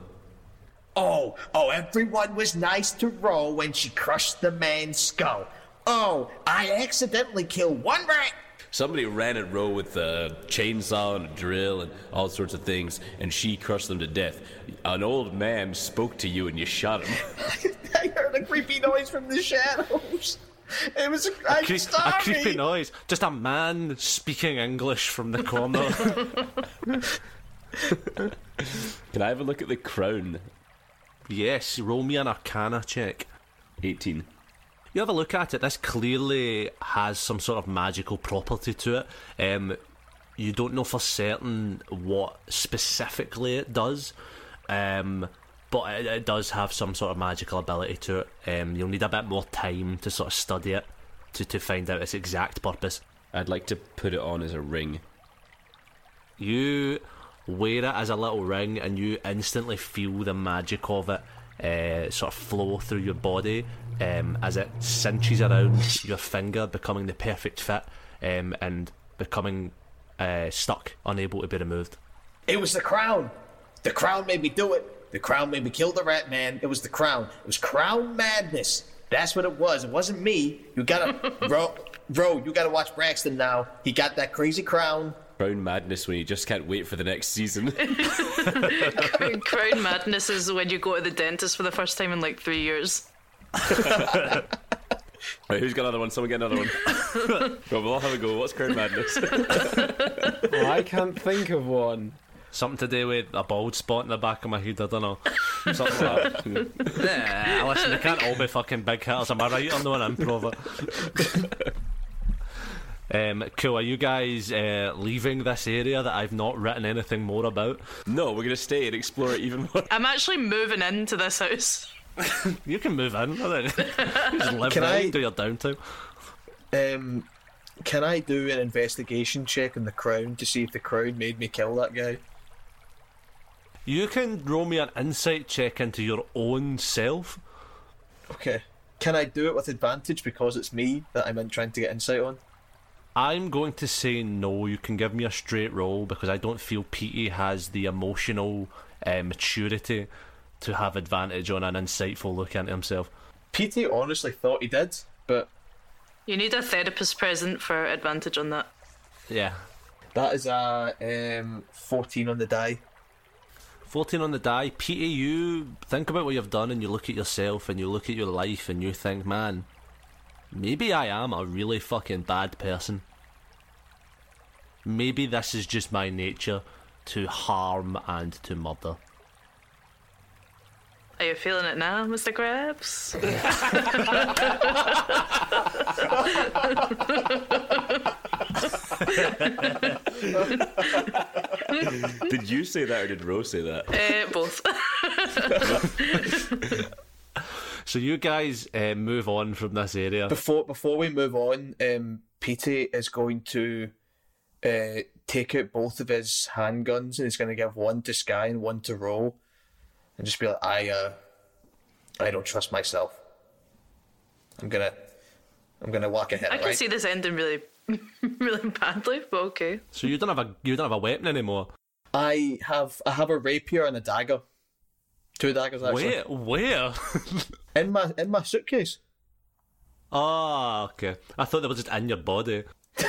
C: Oh, oh, everyone was nice to Ro when she crushed the man's skull. Oh, I accidentally killed one rat.
B: Somebody ran at Ro with a chainsaw and a drill and all sorts of things, and she crushed them to death. An old man spoke to you and you shot him.
C: I heard a creepy noise from the shadows. It was. I'm
A: Cre- a creepy noise. Just a man speaking English from the corner.
B: Can I have a look at the crown?
A: yes, roll me an arcana check.
B: 18.
A: You have a look at it. This clearly has some sort of magical property to it. Um, you don't know for certain what specifically it does, um, but it, it does have some sort of magical ability to it. Um, you'll need a bit more time to sort of study it to, to find out its exact purpose.
B: I'd like to put it on as a ring.
A: You wear it as a little ring, and you instantly feel the magic of it uh, sort of flow through your body um, as it cinches around your finger, becoming the perfect fit um, and becoming uh, stuck, unable to be removed.
C: It was the crown. The crown made me do it. The crown made me kill the rat man. It was the crown. It was crown madness. That's what it was. It wasn't me. You gotta, bro, bro. You gotta watch Braxton now. He got that crazy crown.
B: Crown madness when you just can't wait for the next season.
D: Crown madness is when you go to the dentist for the first time in like three years.
B: right, who's got another one? Someone get another one. Go, we'll all have a go. What's crown madness?
E: Oh, I can't think of one.
A: Something to do with a bald spot in the back of my head, I don't know. Something like that. Nah, listen, they can't all be fucking big hitters, am I right? I'm not an improver. Um, cool. Are you guys uh, leaving this area that I've not written anything more about?
B: no, we're gonna stay and explore it even more.
D: I'm actually moving into this house.
A: You can move in. I. Just live
C: Can
A: there,
C: I-
A: do your downtime.
C: Um, can I do an investigation check on the crown to see if the crown made me kill that guy?
A: You can roll me an insight check into your own self.
C: Okay. Can I do it with advantage because it's me that I'm in trying to get insight on?
A: I'm going to say no. You can give me a straight roll because I don't feel Petey has the emotional uh, maturity to have advantage on an insightful look into himself.
C: Petey honestly thought he did, but
D: You need a therapist present for advantage on that.
A: Yeah.
C: that is a um, 14 on the die.
A: 14 on the die. Petey, you think about what you've done and you look at yourself and you look at your life and you think, man, maybe I am a really fucking bad person. Maybe this is just my nature to harm and to murder.
D: Are you feeling it now, Mr. Krabs?
B: did you say that or did Rose say that?
D: uh, both.
A: So you guys uh, move on from this area.
C: Before before we move on, um, Petey is going to uh, take out both of his handguns and he's going to give one to Sky and one to Ro, and just be like, I uh, I don't trust myself. I'm gonna I'm gonna walk ahead.
D: I can
C: right?
D: see this ending really, really badly, but okay.
A: So you don't have a you don't have a weapon anymore.
C: I have I have a rapier and a dagger, two daggers actually,
A: Where? Where?
C: in my in my suitcase.
A: Ah, okay. I thought they were just in your body.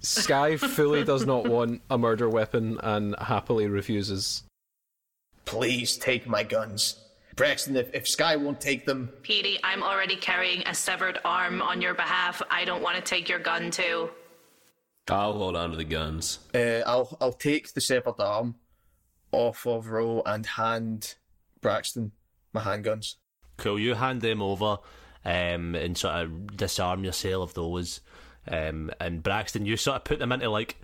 E: Sky fully does not want a murder weapon and happily refuses.
C: Please take my guns. Braxton, if, if Sky won't take them,
D: Petey, I'm already carrying a severed arm on your behalf. I don't want to take your gun too.
B: I'll hold on to the guns.
C: uh, I'll I'll take the severed arm off of Ro and hand Braxton my handguns.
A: Cool. You hand them over um, and sort of disarm yourself of those. Um, and Braxton, you sort of put them into like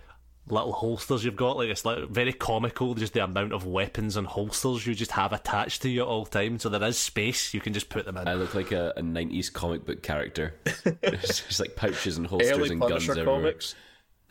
A: little holsters you've got. Like it's like very comical, just the amount of weapons and holsters you just have attached to you at all times. So there is space. You can just put them in.
B: I look like a, a 90s comic book character. There's just like pouches and holsters
C: Early
B: and guns
C: Punisher
B: everywhere.
C: comics.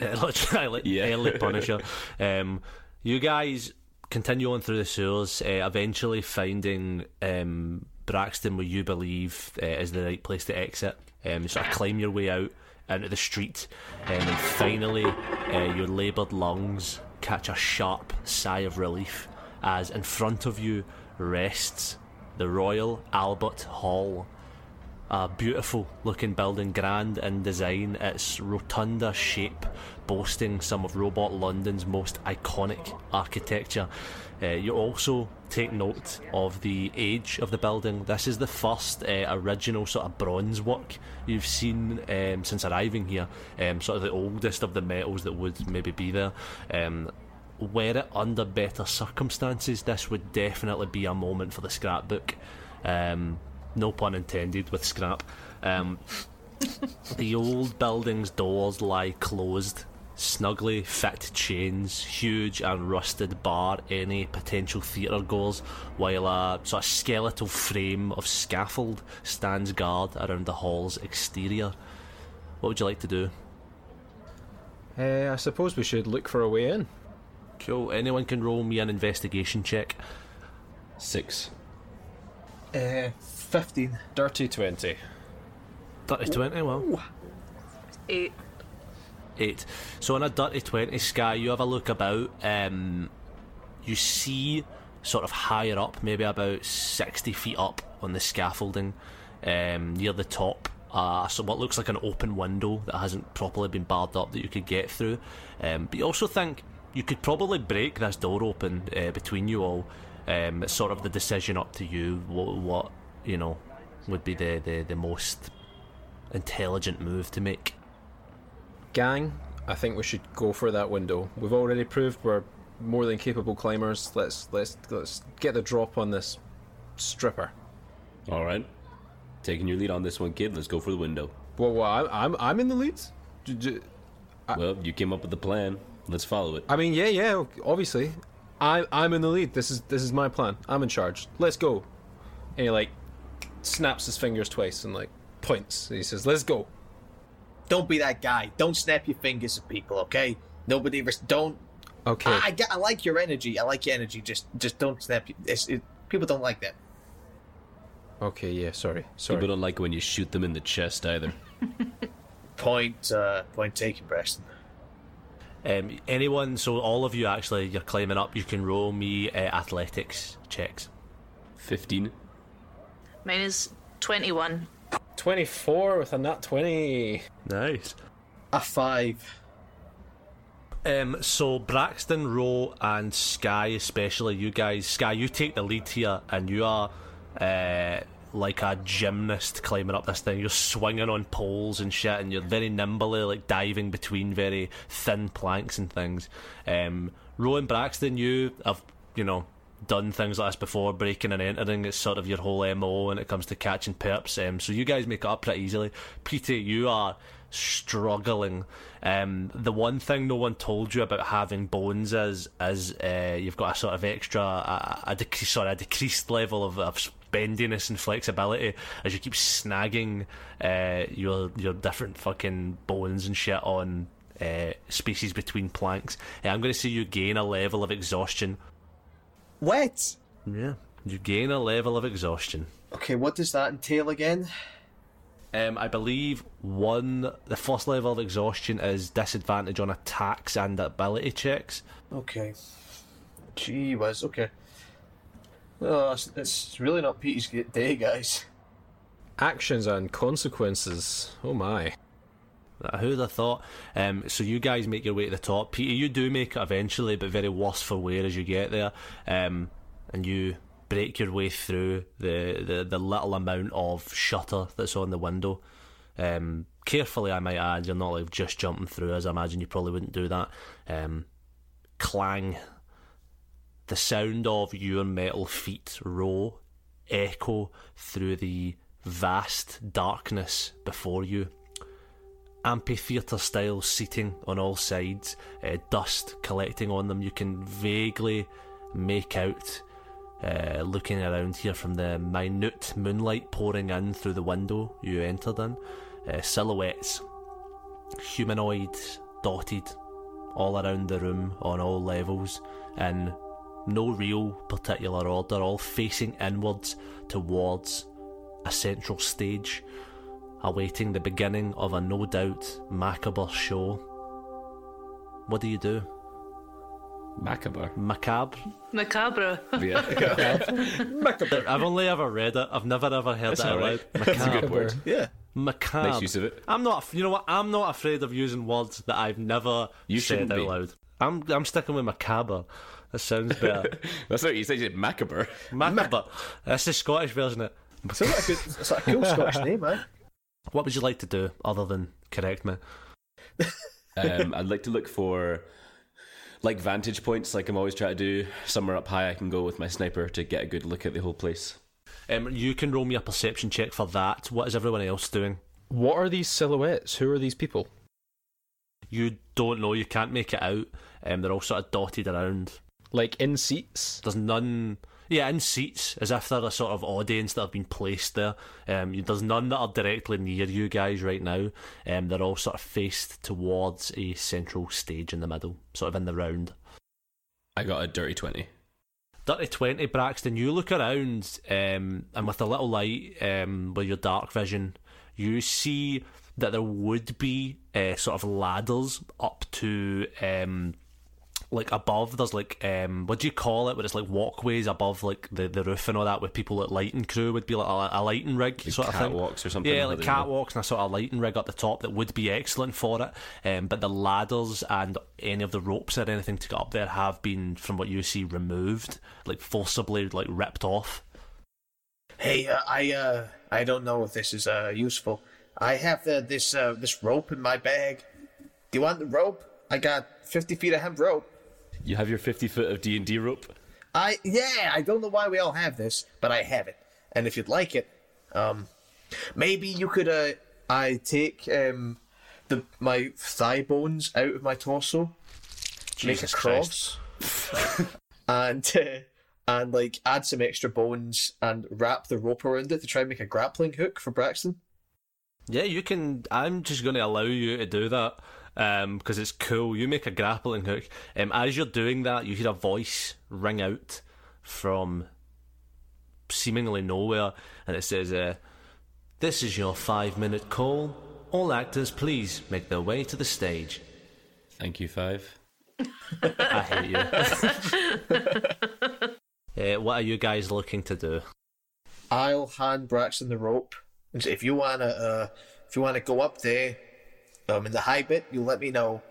A: Literally, like
B: Yeah.
A: early Punisher. um, you guys continue on through the sewers, uh, eventually finding um, Braxton, where you believe uh, is the right place to exit. Um, you sort of climb your way out into the street, um, and finally, uh, your laboured lungs catch a sharp sigh of relief as in front of you rests the Royal Albert Hall a beautiful looking building, grand in design, its rotunda shape boasting some of Robot London's most iconic architecture. Uh, you also take note of the age of the building. This is the first uh, original sort of bronze work you've seen um, since arriving here, um, sort of the oldest of the metals that would maybe be there. Um, were it under better circumstances, this would definitely be a moment for the scrapbook. Um, no pun intended with scrap. Um, the old building's doors lie closed, snugly fit chains, huge and rusted bar any potential theatre goers, while a sort of skeletal frame of scaffold stands guard around the hall's exterior. What would you like to do?
E: Uh, I suppose we should look for a way in.
A: Cool. Anyone can roll me an investigation check.
B: Six.
C: Uh, 15.
E: Dirty 20.
A: 30 20, well.
D: Eight.
A: eight. So on a dirty twenty sky, you have a look about. Um, you see sort of higher up, maybe about sixty feet up on the scaffolding, um, near the top. Uh, so what looks like an open window that hasn't properly been barred up that you could get through. Um, but you also think you could probably break this door open uh, between you all. Um, it's sort of the decision up to you. What, what you know would be the, the, the most intelligent move to make.
E: Gang, I think we should go for that window. We've already proved we're more than capable climbers. Let's let's let's get the drop on this stripper.
B: All right. Taking your lead on this one, kid. Let's go for the window.
E: Well, well I'm I'm I'm in the lead. D- d-
B: well, you came up with the plan. Let's follow it.
E: I mean, yeah, yeah. Obviously, I I'm in the lead. This is this is my plan. I'm in charge. Let's go. And he like snaps his fingers twice and like points. He says, "Let's go."
C: Don't be that guy. Don't snap your fingers at people, okay? Nobody ever. Don't.
E: Okay.
C: I, I, get- I like your energy. I like your energy. Just just don't snap. It's, it, people don't like that.
E: Okay. Yeah. Sorry. Sorry.
B: People don't like when you shoot them in the chest either.
C: Point. Uh, point taken, Preston.
A: Um, anyone, so all of you actually, you're climbing up. You can roll me uh, athletics checks.
B: 15.
D: Mine is 21.
E: Twenty-four with a nat twenty.
A: Nice.
C: A five.
A: Um, so Braxton, Ro, and Sky, especially you guys, Sky, you take the lead here, and you are uh, like a gymnast climbing up this thing. You're swinging on poles and shit, and you're very nimbly, like diving between very thin planks and things. Um, Ro and Braxton, you have, you know, done things like this before, breaking and entering. It's sort of your whole MO when it comes to catching perps. Um, so you guys make it up pretty easily. Petey, you are struggling. Um, the one thing no one told you about having bones is is uh, you've got a sort of extra, a, a, dec- sorry, a decreased level of, of bendiness and flexibility as you keep snagging uh, your your different fucking bones and shit on uh, spaces between planks. I'm going to see you gain a level of exhaustion.
C: What?
A: Yeah, you gain a level of exhaustion.
C: Okay, what does that entail again?
A: Um, I believe one, the first level of exhaustion is disadvantage on attacks and ability checks.
C: Okay. Gee whiz, okay. Oh, it's, it's really not Pete's day, guys.
E: Actions and consequences. Oh my.
A: Who'd have thought? Um, so you guys make your way to the top. Peter, you do make it eventually, but very worse for wear as you get there. Um, and you break your way through the, the, the little amount of shutter that's on the window. Um, carefully, I might add. You're not like just jumping through, as I imagine you probably wouldn't do that. Um, clang. The sound of your metal feet row echo through the vast darkness before you amphitheatre style seating on all sides, uh, dust collecting on them. You can vaguely make out, uh, looking around here from the minute moonlight pouring in through the window you entered in, uh, silhouettes, humanoids dotted all around the room on all levels, in no real particular order, all facing inwards towards a central stage awaiting the beginning of a no doubt macabre show. What do you do?
B: Macabre.
A: Macabre?
D: Macabre.
B: Yeah. macabre.
A: I've only ever read it. I've never ever heard
B: That's
A: it out
B: alright. That's a
A: Macabre.
B: good word.
C: Yeah.
A: Macabre.
B: Nice use of it.
A: I'm not. You know what? I'm not afraid of using words that I've never
B: You
A: said
B: shouldn't
A: out
B: be.
A: loud. I'm. I'm sticking with macabre. That sounds better.
B: That's what you said. You said macabre.
A: macabre. That's the Scottish version of it.
C: Sounds like a good, it's a cool Scottish name, man.
A: What would you like to do other than correct me?
B: Um, I'd like to look for like vantage points, like I'm always trying to do. Somewhere up high, I can go with my sniper to get a good look at the whole place.
A: Um, you can roll me a perception check for that. What is everyone else doing?
E: What are these silhouettes? Who are these people?
A: You don't know. You can't make it out. Um, they're all sort of dotted around.
E: Like in seats?
A: There's none. Yeah, in seats, as if they're a sort of audience that have been placed there. Um, there's none that are directly near you guys right now. Um, they're all sort of faced towards a central stage in the middle, sort of in the round.
B: I got a dirty twenty.
A: Dirty 20, Braxton, you look around um, and with a little light um, with your dark vision, you see that there would be uh, sort of ladders up to. Um, like above, there's like um, what do you call it? Where it's like walkways above like the, the roof and all that, where people at lighting crew would be like a, a lighting rig sort of thing.
B: catwalks or something.
A: Yeah, like catwalks and a sort of lighting rig at the top that would be excellent for it. Um, but the ladders and any of the ropes or anything to get up there have been, from what you see, removed, like forcibly, like ripped off.
C: Hey, uh, I uh, I don't know if this is uh, useful. I have uh, this uh, this rope in my bag. Do you want the rope? I got fifty feet of hemp rope.
B: You have your fifty foot of D and D rope.
C: I yeah, I don't know why we all have this, but I have it. And if you'd like it, um, maybe you could uh, I take um the my thigh bones out of my torso, make a cross, and uh, and like add some extra bones and wrap the rope around it to try and make a grappling hook for Braxton.
A: Yeah, you can. I'm just going to allow you to do that because it's cool. You make a grappling hook. Um, as you're doing that, you hear a voice ring out from seemingly nowhere, and it says, uh, "This is your five-minute call. All actors, please make their way to the stage."
B: Thank you, five.
A: I hate you. uh, what are you guys looking to do?
C: I'll hand Braxton the rope and if you wanna uh, if you wanna go up there, um, in the high bit, you let me know.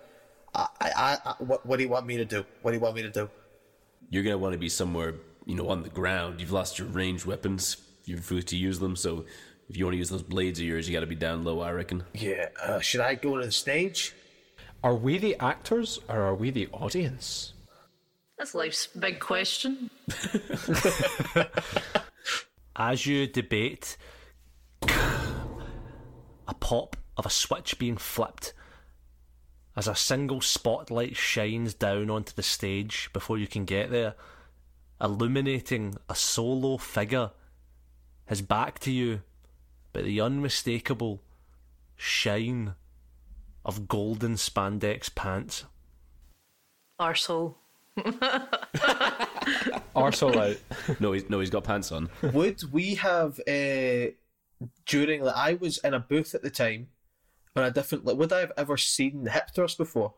C: I, I, I, what, what do you want me to do? What do you want me to do?
B: You're gonna want to be somewhere, you know, on the ground. You've lost your ranged weapons. You're free to use them. So if you want to use those blades of yours, you got to be down low. I reckon.
C: Yeah, uh, should I go to the stage?
E: Are we the actors or are we the audience?
D: That's life's big question.
A: As you debate, a pop of a switch being flipped as a single spotlight shines down onto the stage before you can get there, illuminating a solo figure, his back to you, but the unmistakable shine of golden spandex pants.
D: Arsehole.
E: Arsehole out.
B: No, he's no, he's got pants on.
C: Would we have uh, during like I was in a booth at the time on a different like would I have ever seen hip thrust before?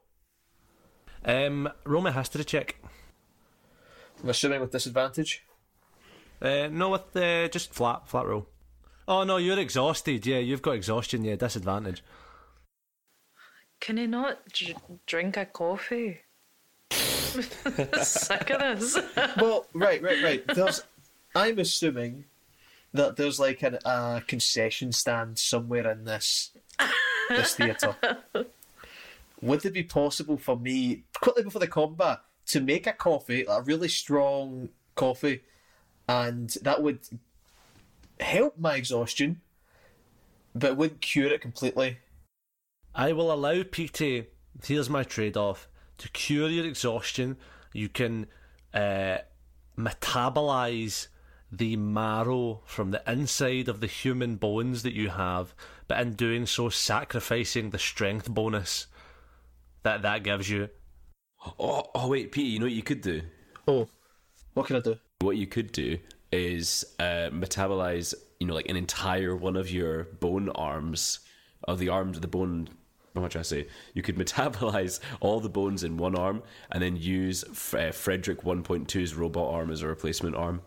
A: Um, roll me a history check.
C: I'm assuming with disadvantage.
A: Uh, no, with uh, just flat, flat roll. Oh no, you're exhausted. Yeah, you've got exhaustion. Yeah, disadvantage.
D: Can he not dr- drink a coffee? Sick of this.
C: Well, right, right, right. There's, I'm assuming that there's like an, a concession stand somewhere in this this theatre. Would it be possible for me quickly before the combat to make a coffee, a really strong coffee, and that would help my exhaustion, but wouldn't cure it completely?
A: I will allow Petey. Here's my trade-off: to cure your exhaustion, you can uh, metabolize the marrow from the inside of the human bones that you have, but in doing so, sacrificing the strength bonus that that gives you.
B: Oh, oh wait, Pete, you know what you could do?
C: Oh, what can I do?
B: What you could do is uh, metabolize, you know, like an entire one of your bone arms, of the arms of the bone. how much I say? You could metabolize all the bones in one arm and then use F- uh, Frederick 1.2's robot arm as a replacement arm.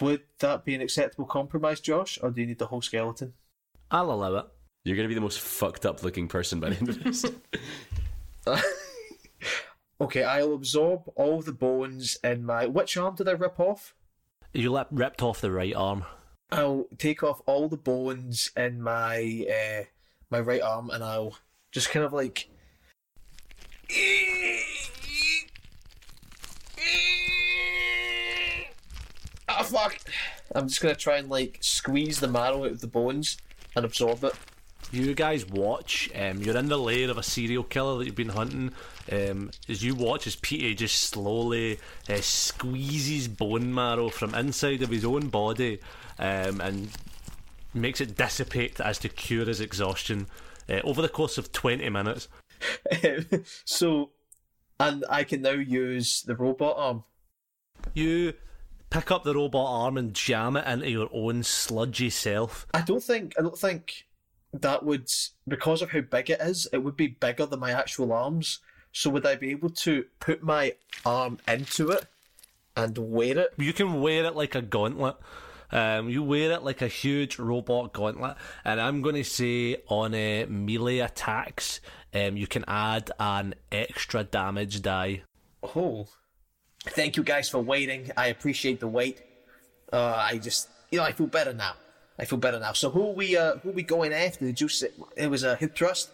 C: Would that be an acceptable compromise, Josh, or do you need the whole skeleton?
A: I'll allow it.
B: You're going to be the most fucked up looking person by the end of this.
C: Okay, I'll absorb all the bones in my. Which arm did I rip off?
A: You lip- ripped off the right arm.
C: I'll take off all the bones in my uh, my right arm, and I'll just kind of like. Ah, fuck! I'm just gonna try and like squeeze the marrow out of the bones and absorb it.
A: You guys watch. Um, you're in the lair of a serial killer that you've been hunting. Um, as you watch, as Peter just slowly uh, squeezes bone marrow from inside of his own body, um, and makes it dissipate as to cure his exhaustion uh, over the course of twenty minutes.
C: so, and I can now use the robot arm.
A: You pick up the robot arm and jam it into your own sludgy self.
C: I don't think I don't think that would because of how big it is, it would be bigger than my actual arms. So would I be able to put my arm into it and wear it?
A: You can wear it like a gauntlet. Um, you wear it like a huge robot gauntlet, and I'm going to say on uh, melee attacks, um, you can add an extra damage die.
C: Oh, thank you guys for waiting. I appreciate the wait. Uh, I just, you know, I feel better now. I feel better now. So who we uh, who we going after? Did you say it was a hip thrust?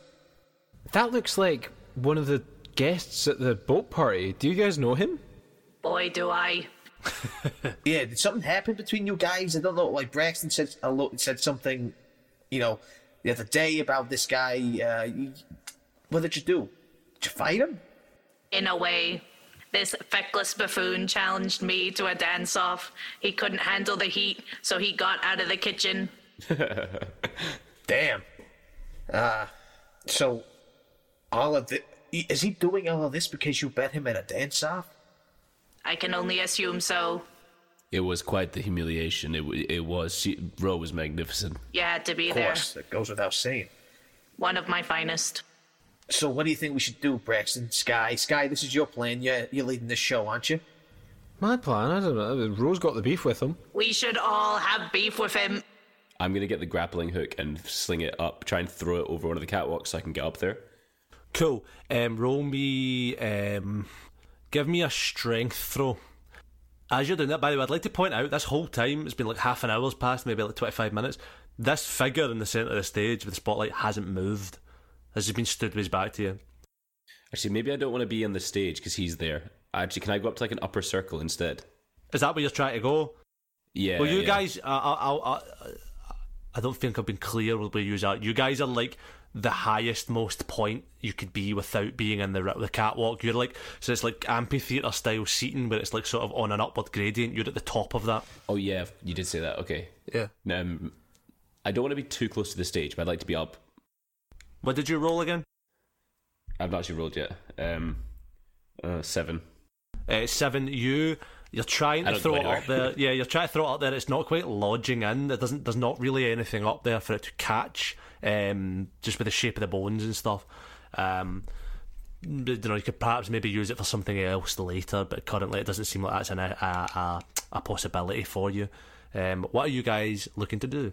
E: That looks like one of the guests at the boat party. Do you guys know him?
D: Boy, do I.
C: Yeah, did something happen between you guys? I don't know. Like Braxton said, a lo- said something, you know, the other day about this guy. Uh, you- what did you do? Did you fight him?
D: In a way, this feckless buffoon challenged me to a dance off. He couldn't handle the heat, so he got out of the kitchen.
C: Damn. Uh, so all of the is he doing all of this because you bet him at a dance off?
D: I can only assume so.
B: it was quite the humiliation. It, it was. She, Ro was magnificent.
D: You had to be
C: Of
D: there.
C: course, that goes without saying.
D: One of my finest.
C: So what do you think we should do, Braxton? Sky, Sky, this is your plan. You're, you're leading this show, aren't you?
E: My plan? I don't know. Ro's got the beef with him.
D: We should all have beef with him.
B: I'm going to get the grappling hook and sling it up, try and throw it over one of the catwalks so I can get up there.
A: Cool. Um, roll me. Um, give me a strength throw. As you're doing that, by the way, I'd like to point out this whole time it's been like half an hour's past, maybe like 25 minutes. This figure in the centre of the stage with the spotlight hasn't moved. Has he been stood with his back to you?
B: Actually, maybe I don't want to be on the stage because he's there. Actually, can I go up to like an upper circle instead?
A: Is that where you're trying to go?
B: Yeah.
A: Well, you
B: yeah.
A: guys, I, I, I, I don't think I've been clear with where you are. You guys are like the highest, most point you could be without being in the the catwalk. You're like so it's like amphitheater style seating, where it's like sort of on an upward gradient. You're at the top of that.
B: Oh yeah, you did say that. Okay.
C: Yeah.
B: Um, I don't want to be too close to the stage, but I'd like to be up.
A: What did you roll again?
B: I've not actually rolled yet. Um, uh, seven.
A: Uh, seven. You. You're trying to throw it up there. Yeah, you're trying to throw it up there. It's not quite lodging in. There doesn't. There's not really anything up there for it to catch. Um, just with the shape of the bones and stuff. Um, you know, you could perhaps maybe use it for something else later, but currently it doesn't seem like that's an, a, a a possibility for you. Um, what are you guys looking to do?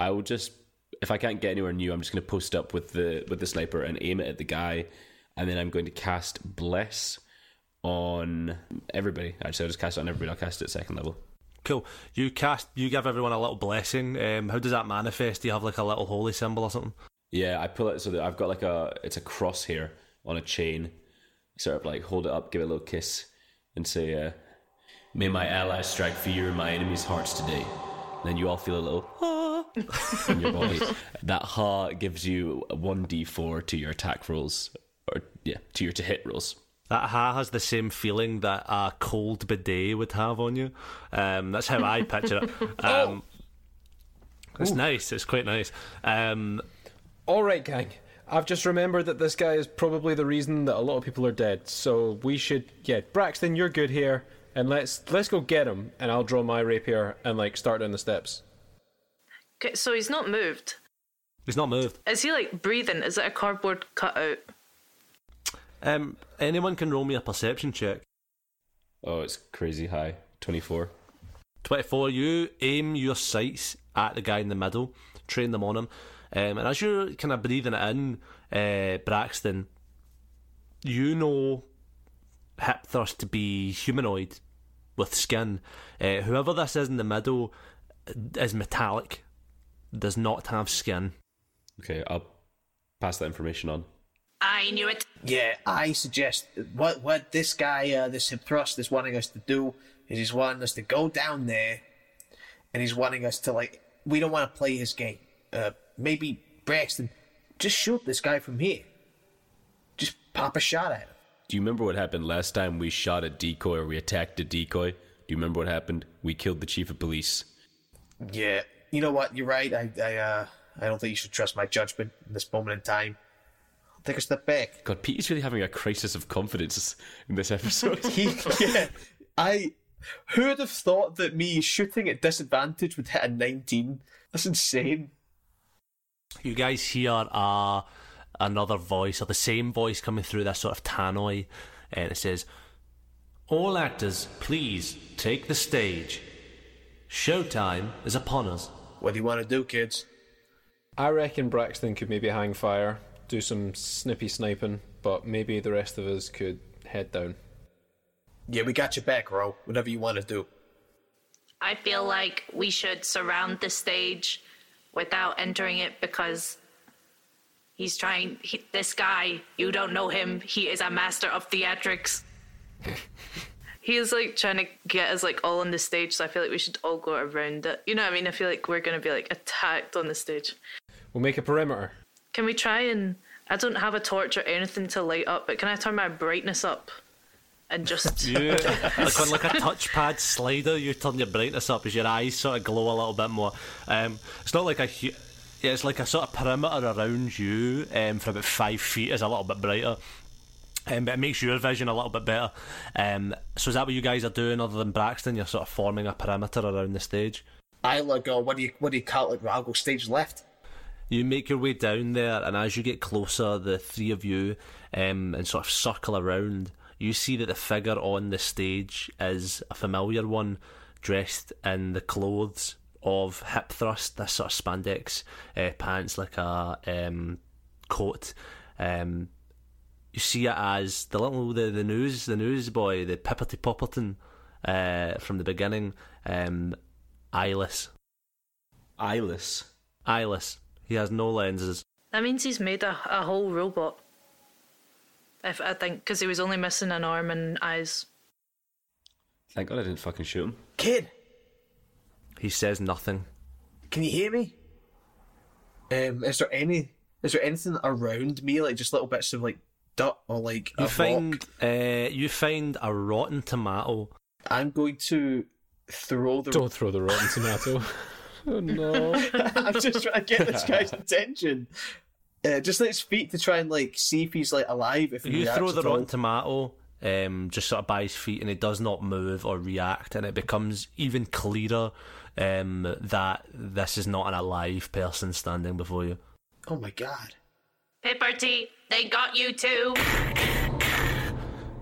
B: I will just if I can't get anywhere new, I'm just going to post up with the with the sniper and aim it at the guy, and then I'm going to cast bless on everybody. Actually, I'll just cast it on everybody. I'll cast it at second level.
A: Cool. You cast. You give everyone a little blessing. Um, how does that manifest? Do you have like a little holy symbol or something?
B: Yeah, I pull it so that I've got like a it's a cross here on a chain. Sort of like hold it up, give it a little kiss, and say, uh, "May my allies strike fear in my enemies' hearts today." And then you all feel a little ah in your body. that ha gives you one d4 to your attack rolls, or yeah, to your to hit rolls.
A: That ha has the same feeling that a cold bidet would have on you. Um, that's how I picture it. Um, it's nice. It's quite nice. Um,
E: All right, gang. I've just remembered that this guy is probably the reason that a lot of people are dead. So we should, yeah, Braxton, you're good here, and let's let's go get him. And I'll draw my rapier and like start down the steps.
D: Okay, so he's not moved.
A: he's not moved.
D: Is he like breathing? Is it a cardboard cutout?
A: Um, anyone can roll me a perception check.
B: Oh, it's crazy high. Twenty four.
A: 24, you aim your sights at the guy in the middle, train them on him. Um, and as you're kind of breathing it in, uh, Braxton, you know hip thrust to be humanoid with skin. Uh, whoever this is in the middle is metallic, does not have skin.
B: Okay, I'll pass that information on.
D: I knew it.
C: Yeah, I suggest what what this guy, uh, this hip thrust, is wanting us to do is he's wanting us to go down there, and he's wanting us to like. We don't want to play his game. Uh, maybe Braxton, just shoot this guy from here. Just pop a shot at him.
B: Do you remember what happened last time we shot a decoy or we attacked a decoy? Do you remember what happened? We killed the chief of police.
C: Yeah, you know what? You're right. I I uh I don't think you should trust my judgment in this moment in time. I'll take a step back.
B: God, Pete is really having a crisis of confidence in this episode.
C: He, yeah, I. Who would have thought that me shooting at disadvantage would hit a 19? That's insane.
A: You guys hear uh, another voice, or the same voice coming through this sort of tannoy, and it says,
F: All actors, please take the stage. Showtime is upon us.
C: What do you want to do, kids?
E: I reckon Braxton could maybe hang fire, do some snippy sniping, but maybe the rest of us could head down.
C: Yeah, we got your back, Ro. Whatever you want to do.
D: I feel like we should surround the stage without entering it because he's trying. He, this guy, you don't know him. He is a master of theatrics. he is like trying to get us like all on the stage, so I feel like we should all go around it. You know what I mean? I feel like we're gonna be like attacked on the stage.
E: We'll make a perimeter.
D: Can we try and? I don't have a torch or anything to light up, but can I turn my brightness up and just?
A: you, like on like a touchpad slider, you turn your brightness up as your eyes sort of glow a little bit more. Um, it's not like a hu- yeah, it's like a sort of perimeter around you um, for about five feet is a little bit brighter. Um, but it makes your vision a little bit better. Um, so is that what you guys are doing other than Braxton? You're sort of forming a perimeter around the stage.
C: I'll go. What do you what do you call it? I'll go stage left.
A: You make your way down there, and as you get closer, the three of you, um, and sort of circle around, you see that the figure on the stage is a familiar one, dressed in the clothes of hip thrust, this sort of spandex uh, pants, like a um, coat. Um, you see it as the little the, the news the newsboy, the Pipperty Popperton uh, from the beginning, um, eyeless.
B: Eyeless.
A: Eyeless. He has no lenses.
D: That means he's made a, a whole robot. If I think because he was only missing an arm and eyes.
B: Thank God I didn't fucking shoot him.
C: Kid,
A: He says nothing.
C: can you hear me? Um, is there any is there anything around me like just little bits of like dirt or like a
A: You
C: rock?
A: find uh, you find a rotten tomato.
C: I'm going to throw the.
E: Don't throw the rotten tomato. oh no.
C: I'm just trying to get this guy's attention. Uh, just at his feet to try and like see if he's like alive. If he
A: You throw the rotten tomato, um, just sort of by his feet, and it does not move or react, and it becomes even clearer um, that this is not an alive person standing before you.
C: Oh my god!
D: Pipperty, they got you too.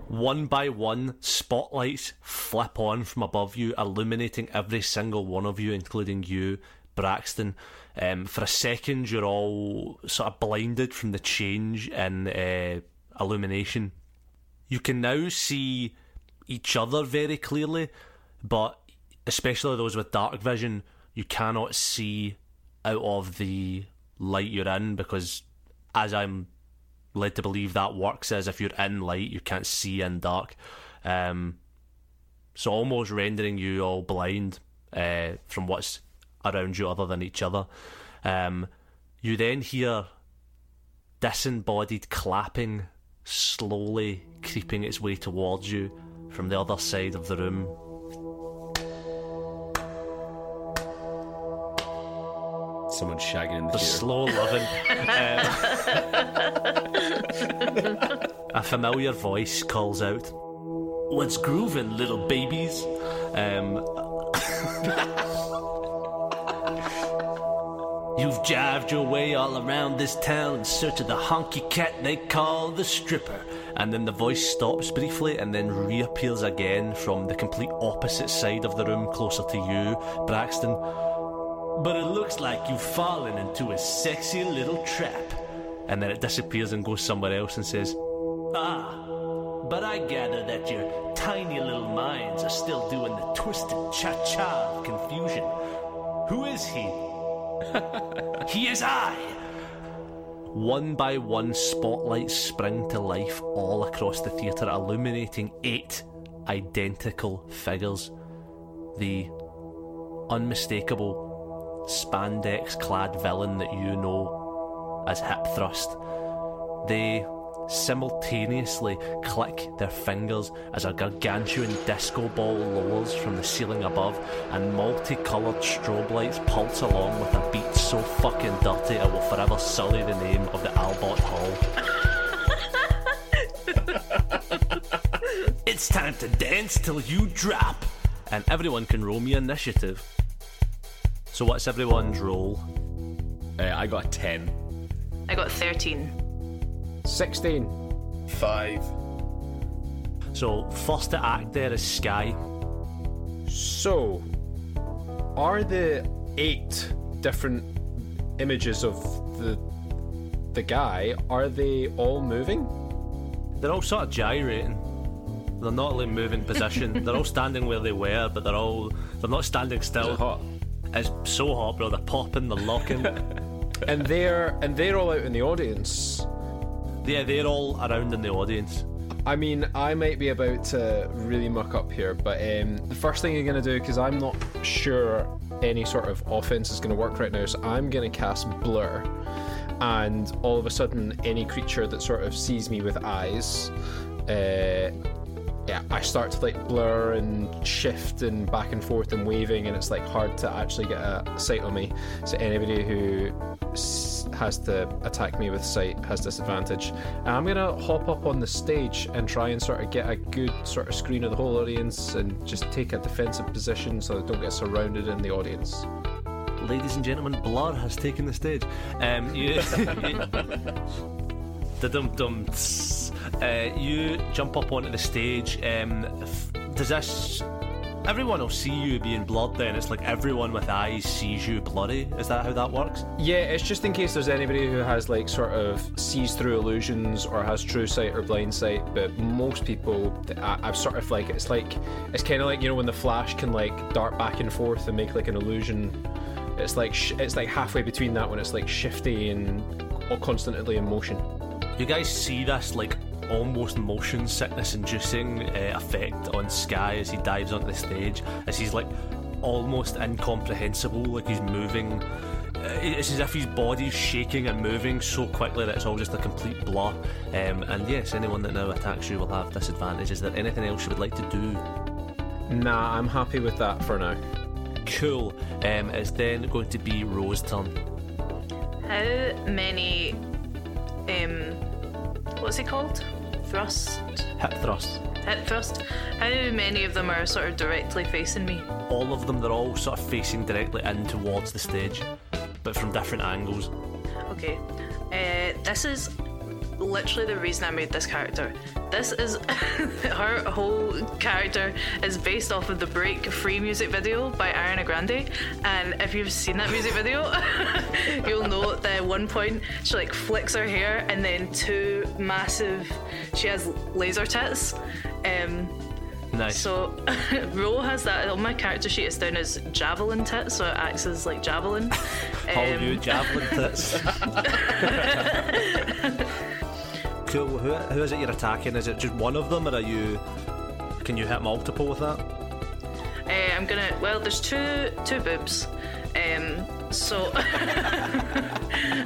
A: One by one, spotlights flip on from above you, illuminating every single one of you, including you, Braxton. Um, for a second, you're all sort of blinded from the change in uh, illumination. You can now see each other very clearly, but especially those with dark vision, you cannot see out of the light you're in because, as I'm led to believe, that works as if you're in light, you can't see in dark. Um, so almost rendering you all blind uh, from what's around you other than each other. Um, you then hear disembodied clapping slowly creeping its way towards you from the other side of the room.
B: Someone shagging in the
A: The
B: theater.
A: slow loving. uh, a familiar voice calls out, What's grooving, little babies? Um, You've jived your way all around this town in search of the honky cat they call the stripper. And then the voice stops briefly and then reappears again from the complete opposite side of the room, closer to you, Braxton. But it looks like you've fallen into a sexy little trap. And then it disappears and goes somewhere else and says, Ah, but I gather that your tiny little minds are still doing the twisted cha cha of confusion. Who is he? he is I! One by one, spotlights spring to life all across the theatre, illuminating eight identical figures. The unmistakable spandex clad villain that you know as Hip Thrust. They simultaneously click their fingers as a gargantuan disco ball lowers from the ceiling above and multicoloured strobe lights pulse along with a beat so fucking dirty it will forever sully the name of the Albert Hall. it's time to dance till you drop! And everyone can roll me initiative. So what's everyone's roll?
B: Uh, I got a 10.
D: I got 13.
E: 16.
C: Five.
A: So first to act there is Sky.
E: So, are the eight different images of the the guy are they all moving?
A: They're all sort of gyrating. They're not like moving position. they're all standing where they were, but they're all they're not standing
B: Is
A: still.
B: it hot?
A: It's so hot, bro. They're popping, they're locking.
E: and they're and they're all out in the audience.
A: yeah, they're all around in the audience.
E: I mean, I might be about to really muck up here, but um, the first thing you're going to do, because I'm not sure any sort of offense is going to work right now, so I'm going to cast Blur. And all of a sudden, any creature that sort of sees me with eyes, uh, yeah, I start to like blur and shift and back and forth and waving, and it's like hard to actually get a sight on me. So anybody who has to attack me with sight has disadvantage. And I'm gonna hop up on the stage and try and sort of get a good sort of screen of the whole audience and just take a defensive position so I don't get surrounded in the audience.
A: Ladies and gentlemen, Blur has taken the stage. Um, you, the dum dum. Uh, you jump up onto the stage. Um, f- does this? Everyone will see you being blurred. Then it's like everyone with eyes sees you blurry. Is that how that works?
E: Yeah, it's just in case there's anybody who has like sort of sees through illusions or has true sight or blind sight. But most people, I, I've sort of like it's like it's kind of like you know when the flash can like dart back and forth and make like an illusion. It's like sh- it's like halfway between that when it's like shifty and constantly in motion.
A: You guys see this like almost motion sickness inducing uh, effect on Sky as he dives onto the stage, as he's like almost incomprehensible, like he's moving. Uh, it's as if his body's shaking and moving so quickly that it's all just a complete blur. Um, and yes, anyone that now attacks you will have disadvantage. Is there anything else you would like to do?
E: Nah, I'm happy with that for now.
A: Cool. Um, it's then going to be Rose's turn.
D: How many, um, what's it called? Thrust?
A: Hip thrust.
D: Hip thrust? How many of them are sort of directly facing me?
A: All of them, they're all sort of facing directly in towards the stage, but from different angles.
D: Okay. Uh, this is literally the reason I made this character. This is her whole character is based off of the Break Free music video by Ariana Grande. And if you've seen that music video, you'll know that at one point she like flicks her hair and then two massive she has laser tits. Um
A: Nice.
D: so Ro has that on my character sheet it's down as javelin tits, so it acts as like javelin.
A: All
D: Um,
A: you javelin tits. Cool. Who, who is it you're attacking? Is it just one of them, or are you? Can you hit multiple with that?
D: Uh, I'm gonna. Well, there's two two boobs. Um, so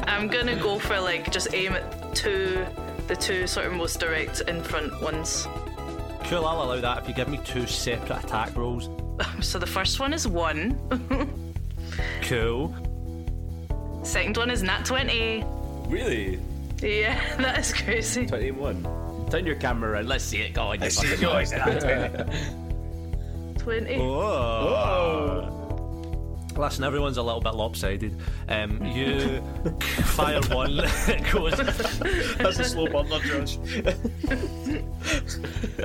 D: I'm gonna go for like just aim at two, the two sort of most direct in front ones.
A: Cool. I'll allow that if you give me two separate attack rolls.
D: So the first one is one.
A: Cool.
D: Second one is nat twenty.
B: Really?
D: Yeah, that is crazy.
B: 21. Turn your camera around. Let's see it. Go on. you
C: see
B: fucking-
D: Twenty.
A: Oh. Listen, everyone's a little bit lopsided. Um, you fire one, it goes
C: That's a slow burner, Josh.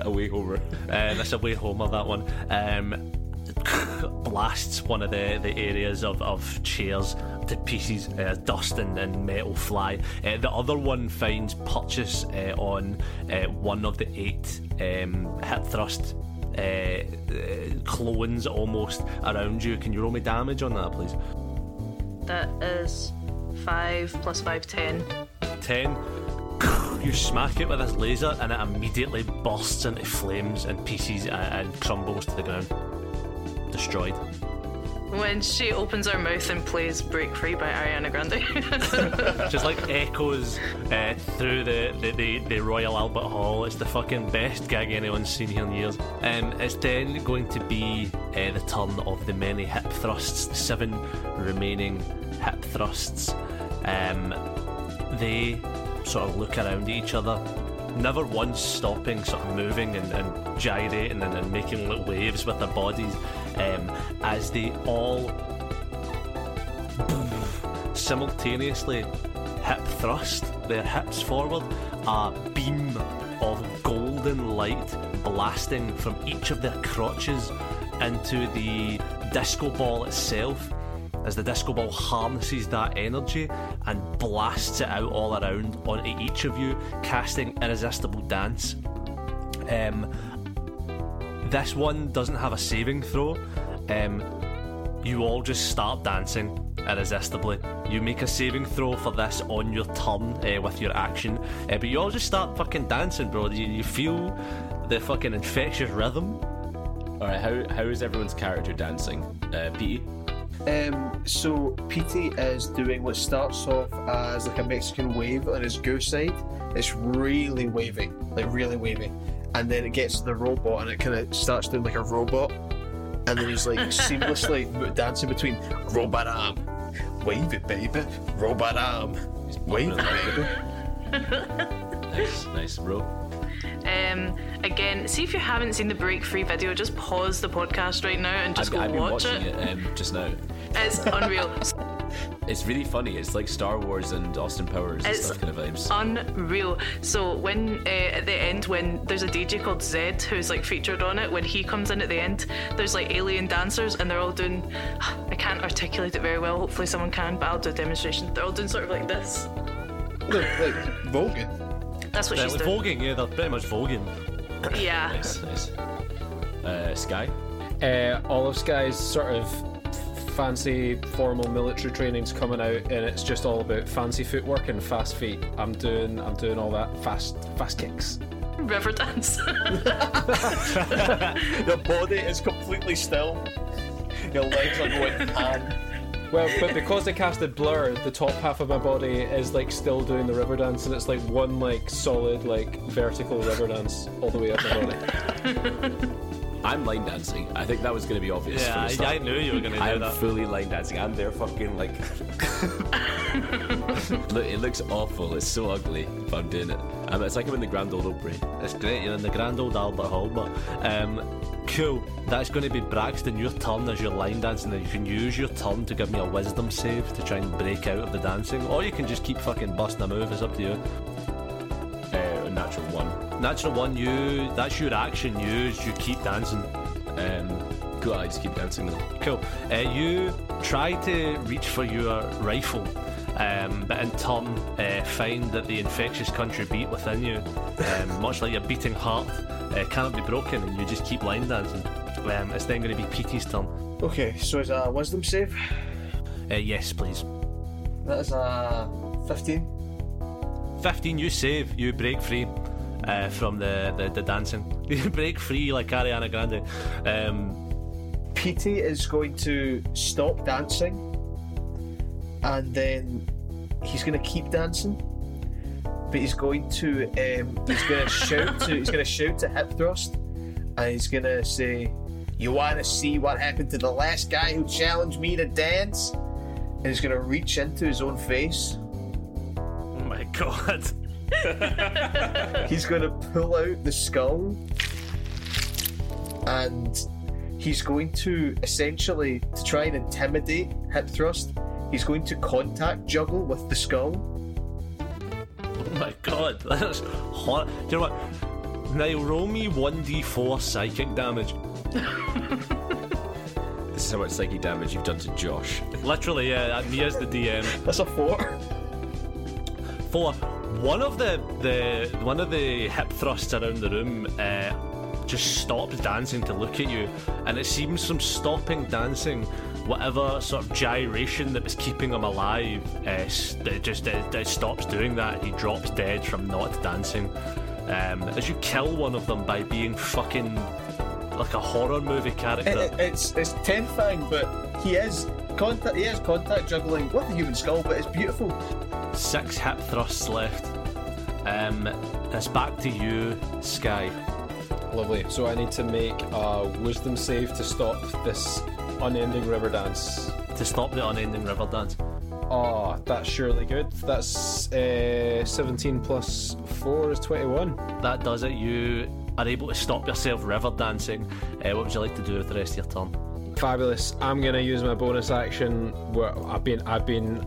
B: Away over.
A: Uh, that's a way homer that one. Um, blasts one of the, the areas of, of chairs to pieces, uh, dust and, and metal fly. Uh, the other one finds purchase uh, on uh, one of the eight um, hip thrust uh, uh, clones almost around you. Can you roll me damage on that, please?
D: That is five plus five, ten.
A: 10. You smack it with this laser and it immediately bursts into flames and pieces and, and crumbles to the ground. Destroyed.
D: When she opens her mouth and plays "Break Free" by Ariana Grande.
A: Just like echoes uh, through the, the, the, the Royal Albert Hall. It's the fucking best gag anyone's seen here in years. Um, it's then going to be uh, the turn of the many hip thrusts, the seven remaining hip thrusts. Um, they sort of look around at each other, never once stopping, sort of moving and, and gyrating and, and making little waves with their bodies um, as they all simultaneously hip thrust their hips forward, a beam of golden light blasting from each of their crotches into the disco ball itself. As the disco ball harnesses that energy and blasts it out all around onto each of you, casting irresistible dance. Um, this one doesn't have a saving throw. Um, you all just start dancing irresistibly. You make a saving throw for this on your turn uh, with your action, uh, but you all just start fucking dancing, bro. You, you feel the fucking infectious rhythm.
B: Alright, how, how is everyone's character dancing? Uh, Petey?
C: Um, so Petey is doing what starts off as like a Mexican wave on his go side. It's really wavy, like really wavy, and then it gets to the robot and it kind of starts doing like a robot, and then he's like seamlessly dancing between robot arm, wave it baby, robot arm, wave it baby.
B: Nice, nice, bro.
D: Um, again, see if you haven't seen the Break Free video, just pause the podcast right now and just
B: I've,
D: go
B: I've been
D: watch
B: watching
D: it.
B: it, um, just now.
D: It's unreal.
B: It's really funny. It's like Star Wars and Austin Powers and
D: It's
B: stuff kind of vibes.
D: Unreal. So when uh, at the end, when there's a DJ called Zedd who's like featured on it, when he comes in at the end, there's like alien dancers and they're all doing. I can't articulate it very well. Hopefully someone can, but I'll do a demonstration. They're all doing sort of like this.
C: They're like voguing.
D: That's what
A: They're
D: she's
A: like
D: doing.
A: voguing, yeah, they're pretty much voguing.
D: Yeah.
B: Nice, nice. Uh, Sky?
E: Uh, Olive Sky's sort of fancy formal military training's coming out and it's just all about fancy footwork and fast feet. I'm doing I'm doing all that fast fast kicks.
D: River dance.
C: Your body is completely still. Your legs are going pan.
E: Well, but because they casted Blur, the top half of my body is like still doing the river dance, and it's like one like solid like vertical river dance all the way up my body.
B: I'm line dancing. I think that was going to be obvious.
A: Yeah,
B: from the
A: I,
B: start.
A: I knew you were going to do that.
B: I'm fully line dancing. I'm there fucking like. Look, it looks awful. It's so ugly, but I'm doing it. Um, it's like I'm in the Grand Old Opry.
A: It's great, you're in the grand old Albert Hall, but um, cool. That's going to be Braxton, your turn as your line dancing, and you can use your turn to give me a wisdom save to try and break out of the dancing, or you can just keep fucking busting a move, it's up to you.
B: Uh, natural one.
A: You. That's your action used. You keep dancing.
B: Um, cool. I just keep dancing then.
A: Cool. Uh, you try to reach for your rifle, um, but in turn uh, find that the infectious country beat within you, um, much like your beating heart, uh, cannot be broken, and you just keep line dancing. Um, it's then going to be Petey's turn.
C: Okay, so is a wisdom save.
A: Uh, yes, please.
C: That is a 15.
A: 15, you save, you break free uh, from the, the, the dancing. Break free like Ariana Grande. Um,
C: Petey is going to stop dancing and then he's going to keep dancing. But he's going to um, he's going to shout to he's going to shout to hip thrust and he's going to say, "You want to see what happened to the last guy who challenged me to dance?" And he's going to reach into his own face.
A: oh my god.
C: He's going to pull out the skull and he's going to essentially to try and intimidate Hip Thrust. He's going to contact juggle with the skull.
A: Oh my god, that's hot. Do you know what? Now roll me 1d4 psychic damage.
B: This is how much psychic damage you've done to Josh.
A: Literally, yeah, that- me as the DM.
C: That's a four.
A: For one of the, the one of the hip thrusts around the room uh, just stops dancing to look at you, and it seems from stopping dancing, whatever sort of gyration that was keeping him alive, uh, it just it, it stops doing that. He drops dead from not dancing. Um, as you kill one of them by being fucking like a horror movie character.
C: It- it- it's it's terrifying, but he is contact. He is contact juggling with the human skull, but it's beautiful.
A: Six hip thrusts left. Um, it's back to you, Sky.
E: Lovely. So I need to make a wisdom save to stop this unending river dance.
A: To stop the unending river dance.
E: Oh, that's surely good. That's uh, 17 plus 4 is 21.
A: That does it. You are able to stop yourself river dancing. Uh, what would you like to do with the rest of your turn?
E: Fabulous. I'm gonna use my bonus action where I've been I've been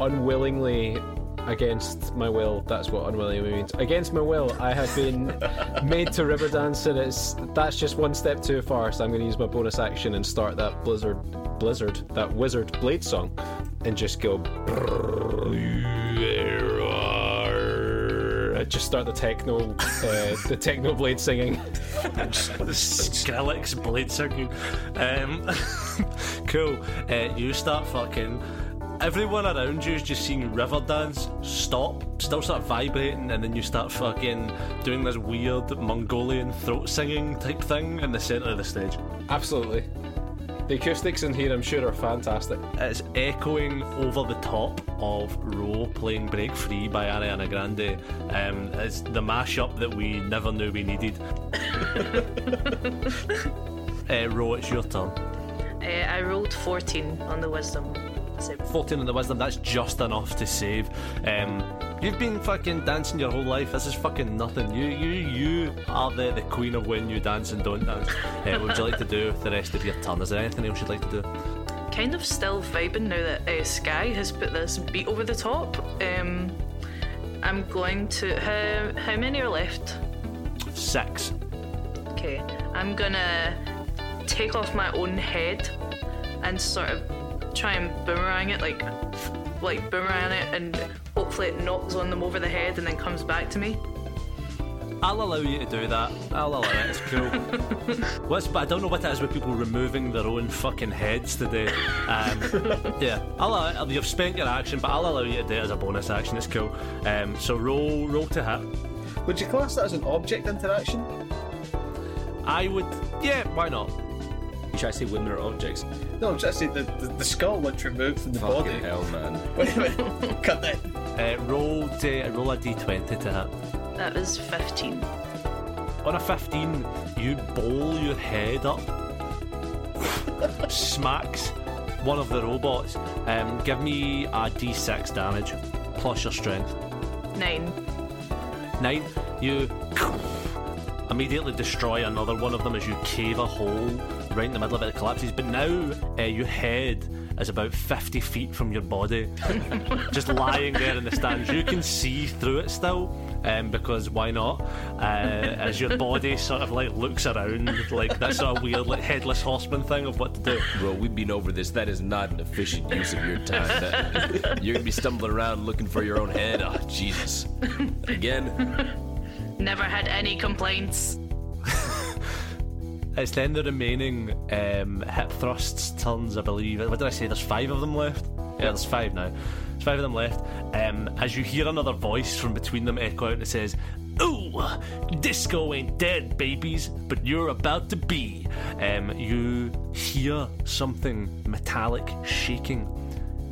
E: unwillingly against my will. That's what unwillingly means. Against my will, I have been made to river dance, and it's that's just one step too far. So I'm gonna use my bonus action and start that blizzard, blizzard, that wizard blade song, and just go. Just start the techno, uh, the techno blade singing.
A: Skrillex blade singing. Um, cool. Uh, you start fucking. Everyone around you is just seeing river dance stop, still start vibrating, and then you start fucking doing this weird Mongolian throat singing type thing in the centre of the stage.
E: Absolutely. The acoustics in here, I'm sure, are fantastic.
A: It's echoing over the top of Ro playing Break Free by Ariana Grande. Um, it's the mashup that we never knew we needed. uh, Ro, it's your turn.
D: Uh, I rolled 14 on the wisdom.
A: 14 on the wisdom, that's just enough to save. Um, you've been fucking dancing your whole life. This is fucking nothing. You you you are the, the queen of when you dance and don't dance. Uh, what would you like to do with the rest of your turn? Is there anything else you'd like to do?
D: Kind of still vibing now that uh, Sky has put this beat over the top. Um, I'm going to. How, how many are left?
A: Six.
D: Okay, I'm gonna take off my own head and sort of try and boomerang it, like like boomerang it, and hopefully it knocks on them over the head and then comes back to me.
A: I'll allow you to do that. I'll allow it. It's cool. What's, but I don't know what it is with people removing their own fucking heads today. Um, yeah, I'll allow it. You've spent your action, but I'll allow you to do it as a bonus action. It's cool. Um, so roll, roll to hit.
C: Would you class that as an object interaction?
A: I would. Yeah, why not?
B: You try to say women are objects.
C: No, I'm just saying the, the, the skull once removed from the
B: Fucking
C: body.
B: hell, man.
C: Wait a minute. Cut that.
A: Uh, roll to roll a d20 to hit.
D: That was 15.
A: On a 15, you bowl your head up, smacks one of the robots. Um, give me a d6 damage plus your strength.
D: Nine.
A: Nine, you immediately destroy another one of them as you cave a hole right in the middle of it. It collapses. But now uh, your head is about 50 feet from your body, just lying there in the stands. You can see through it still. um, because why not? Uh, as your body sort of like looks around, like that sort of weird like headless horseman thing of what to do.
B: Bro, we've been over this. That is not an efficient use of your time. That- you're gonna be stumbling around looking for your own head. Oh, Jesus. Again?
D: Never had any complaints.
A: It's then the remaining um, hip thrusts turns, I believe. What did I say? There's five of them left. Yeah, there's five now. There's five of them left. Um, as you hear another voice from between them echo out, it says, "Ooh, disco ain't dead, babies, but you're about to be." Um, you hear something metallic shaking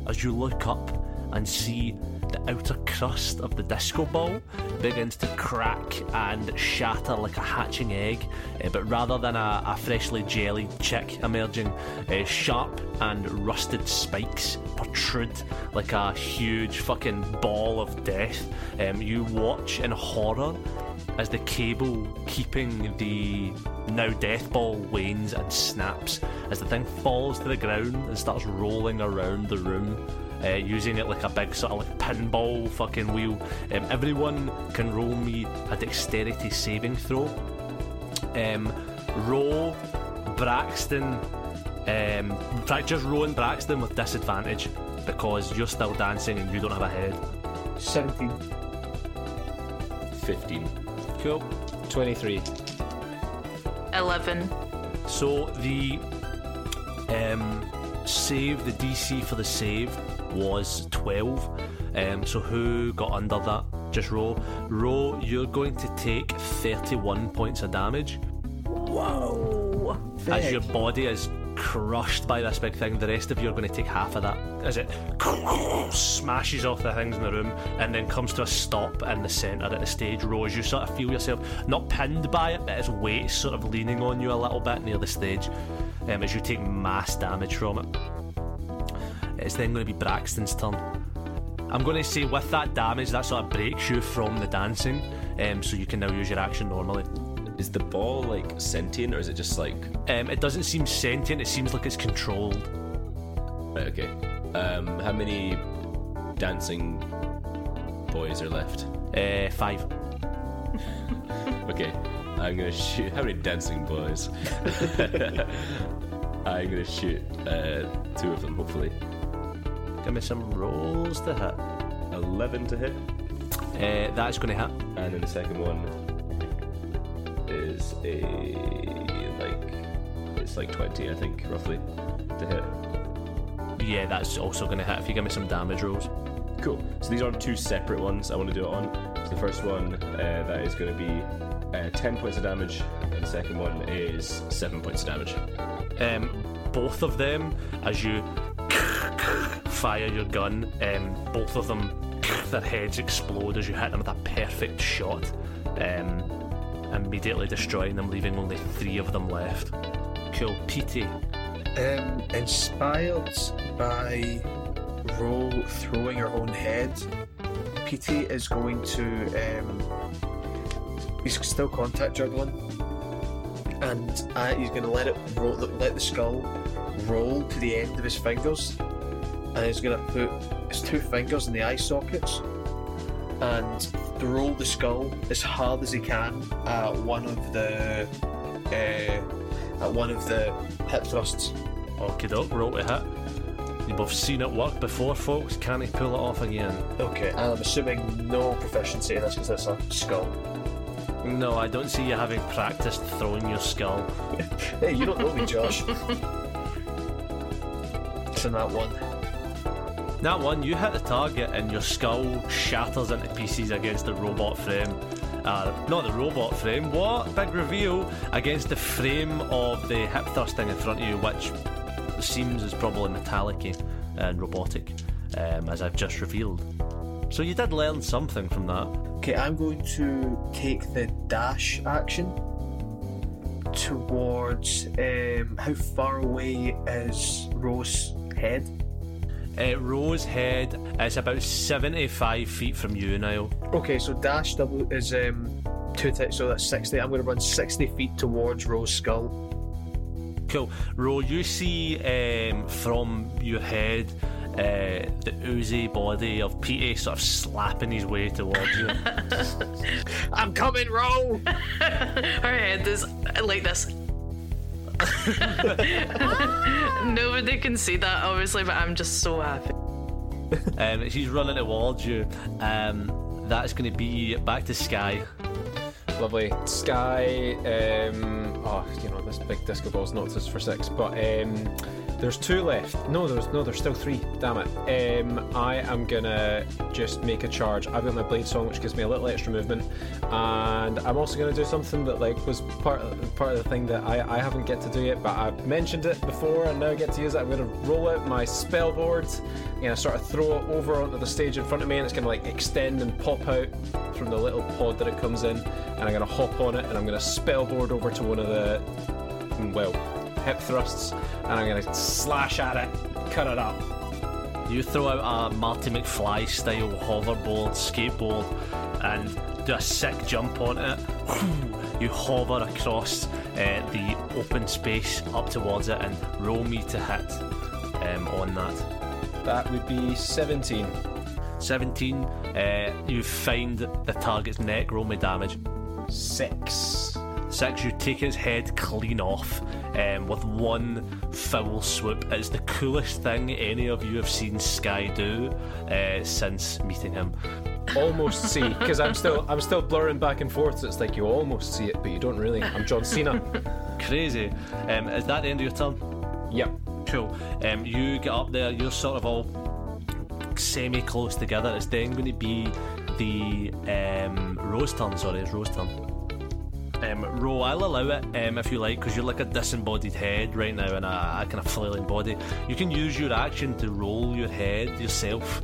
A: as you look up and see the outer crust of the disco ball begins to crack and shatter like a hatching egg, uh, but rather than a, a freshly jellied chick emerging, uh, sharp and rusted spikes protrude like a huge fucking ball of death. Um, you watch in horror as the cable keeping the now death ball wanes and snaps as the thing falls to the ground and starts rolling around the room. Uh, using it like a big sort of like pinball fucking wheel. Um, everyone can roll me a dexterity saving throw. Um, roll Braxton. Um, in just roll in Braxton with disadvantage because you're still dancing and you don't have a head.
C: 17.
B: 15.
A: Cool.
E: 23.
D: 11.
A: So the um, save, the DC for the save was 12. Um, so who got under that? Just roll. Roll, you're going to take 31 points of damage.
D: Whoa.
A: As your body is crushed by this big thing, the rest of you are going to take half of that. As it smashes off the things in the room and then comes to a stop in the centre at the stage. Rose, you sort of feel yourself not pinned by it, but its weight sort of leaning on you a little bit near the stage um, as you take mass damage from it. It's then going to be Braxton's turn. I'm going to say with that damage, that sort of breaks you from the dancing, um, so you can now use your action normally.
B: Is the ball like sentient or is it just like.
A: Um, it doesn't seem sentient, it seems like it's controlled.
B: Right, okay. Um, how many dancing boys are left?
A: Uh, five.
B: Okay, I'm gonna shoot. How many dancing boys? I'm gonna shoot uh, two of them, hopefully.
A: Give me some rolls to hit.
B: 11 to hit,
A: Uh, that's going to hit.
B: and then the second one is a. like. It's like 20, I think, roughly, to hit.
A: Yeah, that's also going to hit if you give me some damage rolls.
B: Cool. So these aren't two separate ones I want to do it on. So the first one, uh, that is going to be uh, 10 points of damage, and the second one is 7 points of damage.
A: Um, both of them, as you fire your gun, um, both of them, their heads explode as you hit them with a perfect shot, um, immediately destroying them, leaving only three of them left. Cool. Petey.
C: Um, inspired by Ro throwing her own head, Petey is going to. Um, he's still contact juggling, and uh, he's going to let it roll, let the skull roll to the end of his fingers, and he's going to put his two fingers in the eye sockets, and throw the skull as hard as he can at one of the. Uh, at one of the hip thrusts.
A: Okie doke, roll to hit. You've both seen it work before, folks. Can he pull it off again?
C: Okay, and I'm assuming no proficiency in this because it's a skull.
A: No, I don't see you having practiced throwing your skull.
C: Hey, you don't know me, Josh. it's in that one.
A: That one, you hit the target and your skull shatters into pieces against the robot frame. Uh, not the robot frame, what? Big reveal against the frame of the hip thrusting in front of you, which seems is probably metallic and robotic, um, as I've just revealed. So you did learn something from that.
C: Okay, I'm going to take the dash action towards. Um, how far away is Rose's head?
A: Uh, Ro's head is about 75 feet from you now.
C: Okay, so dash double is um two t- so that's sixty. I'm going to run sixty feet towards Ro's skull.
A: Cool. Ro, you see um, from your head uh, the oozy body of Petey sort of slapping his way towards you.
C: I'm coming, Ro.
D: Her head is like this. Nobody can see that, obviously, but I'm just so happy.
A: um, she's running towards you. Um, that's going to be back to Sky.
E: Lovely. Sky, um, oh, you know, this big disco ball's not just for six, but um, there's two left. No, there's no, there's still three. Damn it. Um, I am gonna just make a charge. I've got my blade song, which gives me a little extra movement, and I'm also gonna do something that like was part of, part of the thing that I, I haven't get to do yet, but I've mentioned it before and now I get to use it. I'm gonna roll out my spell board, and gonna sort of throw it over onto the stage in front of me, and it's gonna like extend and pop out from the little pod that it comes in, and I'm gonna hop on it, and I'm gonna spell board over to one of the well hip thrusts, and I'm gonna slash at it, cut it up.
A: You throw out a Marty McFly style hoverboard, skateboard, and do a sick jump on it. You hover across uh, the open space up towards it and roll me to hit um, on that.
E: That would be 17.
A: 17, uh, you find the target's neck, roll me damage.
E: Six.
A: Six, you take its head clean off um, with one foul swoop. It's the coolest thing any of you have seen Sky do uh, since meeting him.
E: Almost see, because I'm still I'm still blurring back and forth. So it's like you almost see it, but you don't really. I'm John Cena.
A: Crazy. Um, is that the end of your turn?
E: yep.
A: Cool. Um, you get up there, you're sort of all semi close together. It's then going to be the um, Ro's turn, sorry, it's Ro's turn. Um, Ro, I'll allow it um, if you like, because you're like a disembodied head right now and a, a kind of flailing body. You can use your action to roll your head yourself,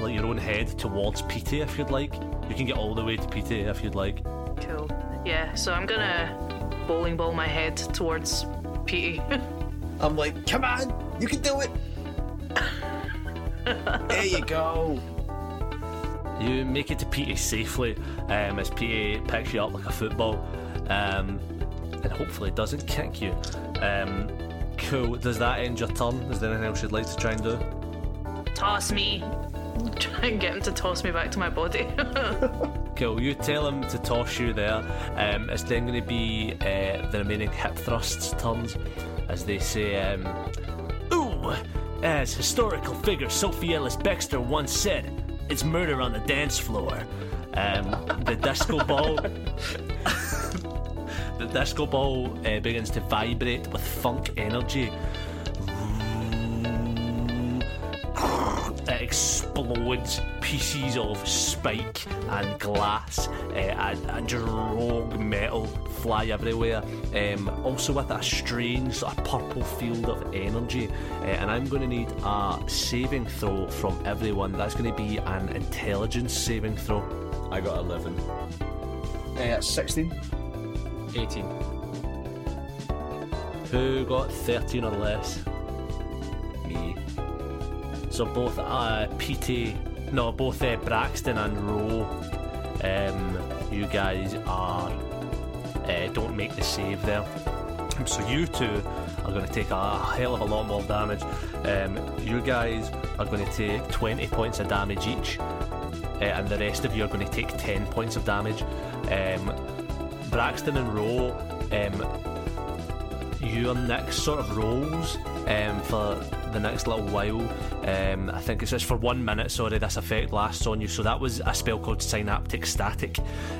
A: like your own head, towards Petey if you'd like. You can get all the way to Petey if you'd like.
D: Cool. Yeah, so I'm gonna bowling ball my head towards Petey.
C: I'm like, come on, you can do it. there you go.
A: You make it to Petey safely um, as Petey picks you up like a football um, and hopefully doesn't kick you. Um, cool. Does that end your turn? Is there anything else you'd like to try and do?
D: toss me. Try and get him to toss me back to my body.
A: Cool. You tell him to toss you there. Um, it's then going to be uh, the remaining hip thrusts turns as they say, um, Ooh, as historical figure Sophie Ellis Bextor once said, it's murder on the dance floor. Um, the disco ball. the disco ball uh, begins to vibrate with funk energy. It explodes. Pieces of spike and glass uh, and, and rogue metal fly everywhere. Um, also with a strange sort of purple field of energy. Uh, and I'm going to need a saving throw from everyone. That's going to be an intelligence saving throw.
B: I got 11.
C: Uh, 16.
E: 18.
A: Who got 13 or less? Me. So both uh, Petey, no, both uh, Braxton and Ro, um, you guys are uh, don't make the save there. So you two are going to take a hell of a lot more damage. Um, you guys are going to take 20 points of damage each, uh, and the rest of you are going to take 10 points of damage. Um, Braxton and Ro, um, your next sort of rolls um, for the next little while. Um, I think it's just for one minute. Sorry, this effect lasts on you. So that was a spell called Synaptic Static.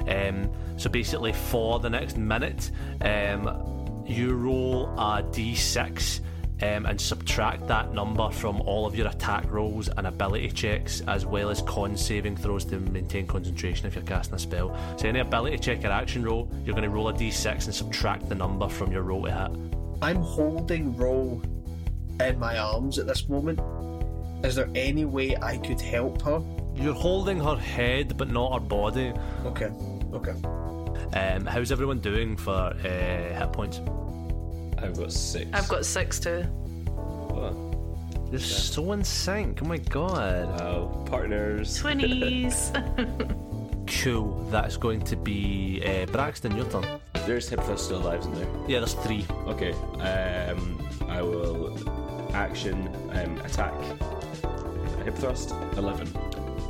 A: Um, so basically, for the next minute, um, you roll a d6. Um, and subtract that number from all of your attack rolls and ability checks, as well as con saving throws to maintain concentration if you're casting a spell. So, any ability check or action roll, you're going to Ro a d6 and subtract the number from your roll to hit.
C: I'm holding roll in my arms at this moment. Is there any way I could help her?
A: You're holding her head, but not her body.
C: Okay. Okay.
A: Um, how's everyone doing for uh, hit points?
B: I've got 6.
D: I've got six too.
B: Oh,
A: You're so in sync. Oh my god.
B: wow. Partners.
D: Twinnies.
A: Cool. That's going to be uh, Braxton. Your turn.
B: There's hip thrust still lives in there.
A: Yeah, there's three.
B: Okay. Um, I will action um, attack hip thrust, 11.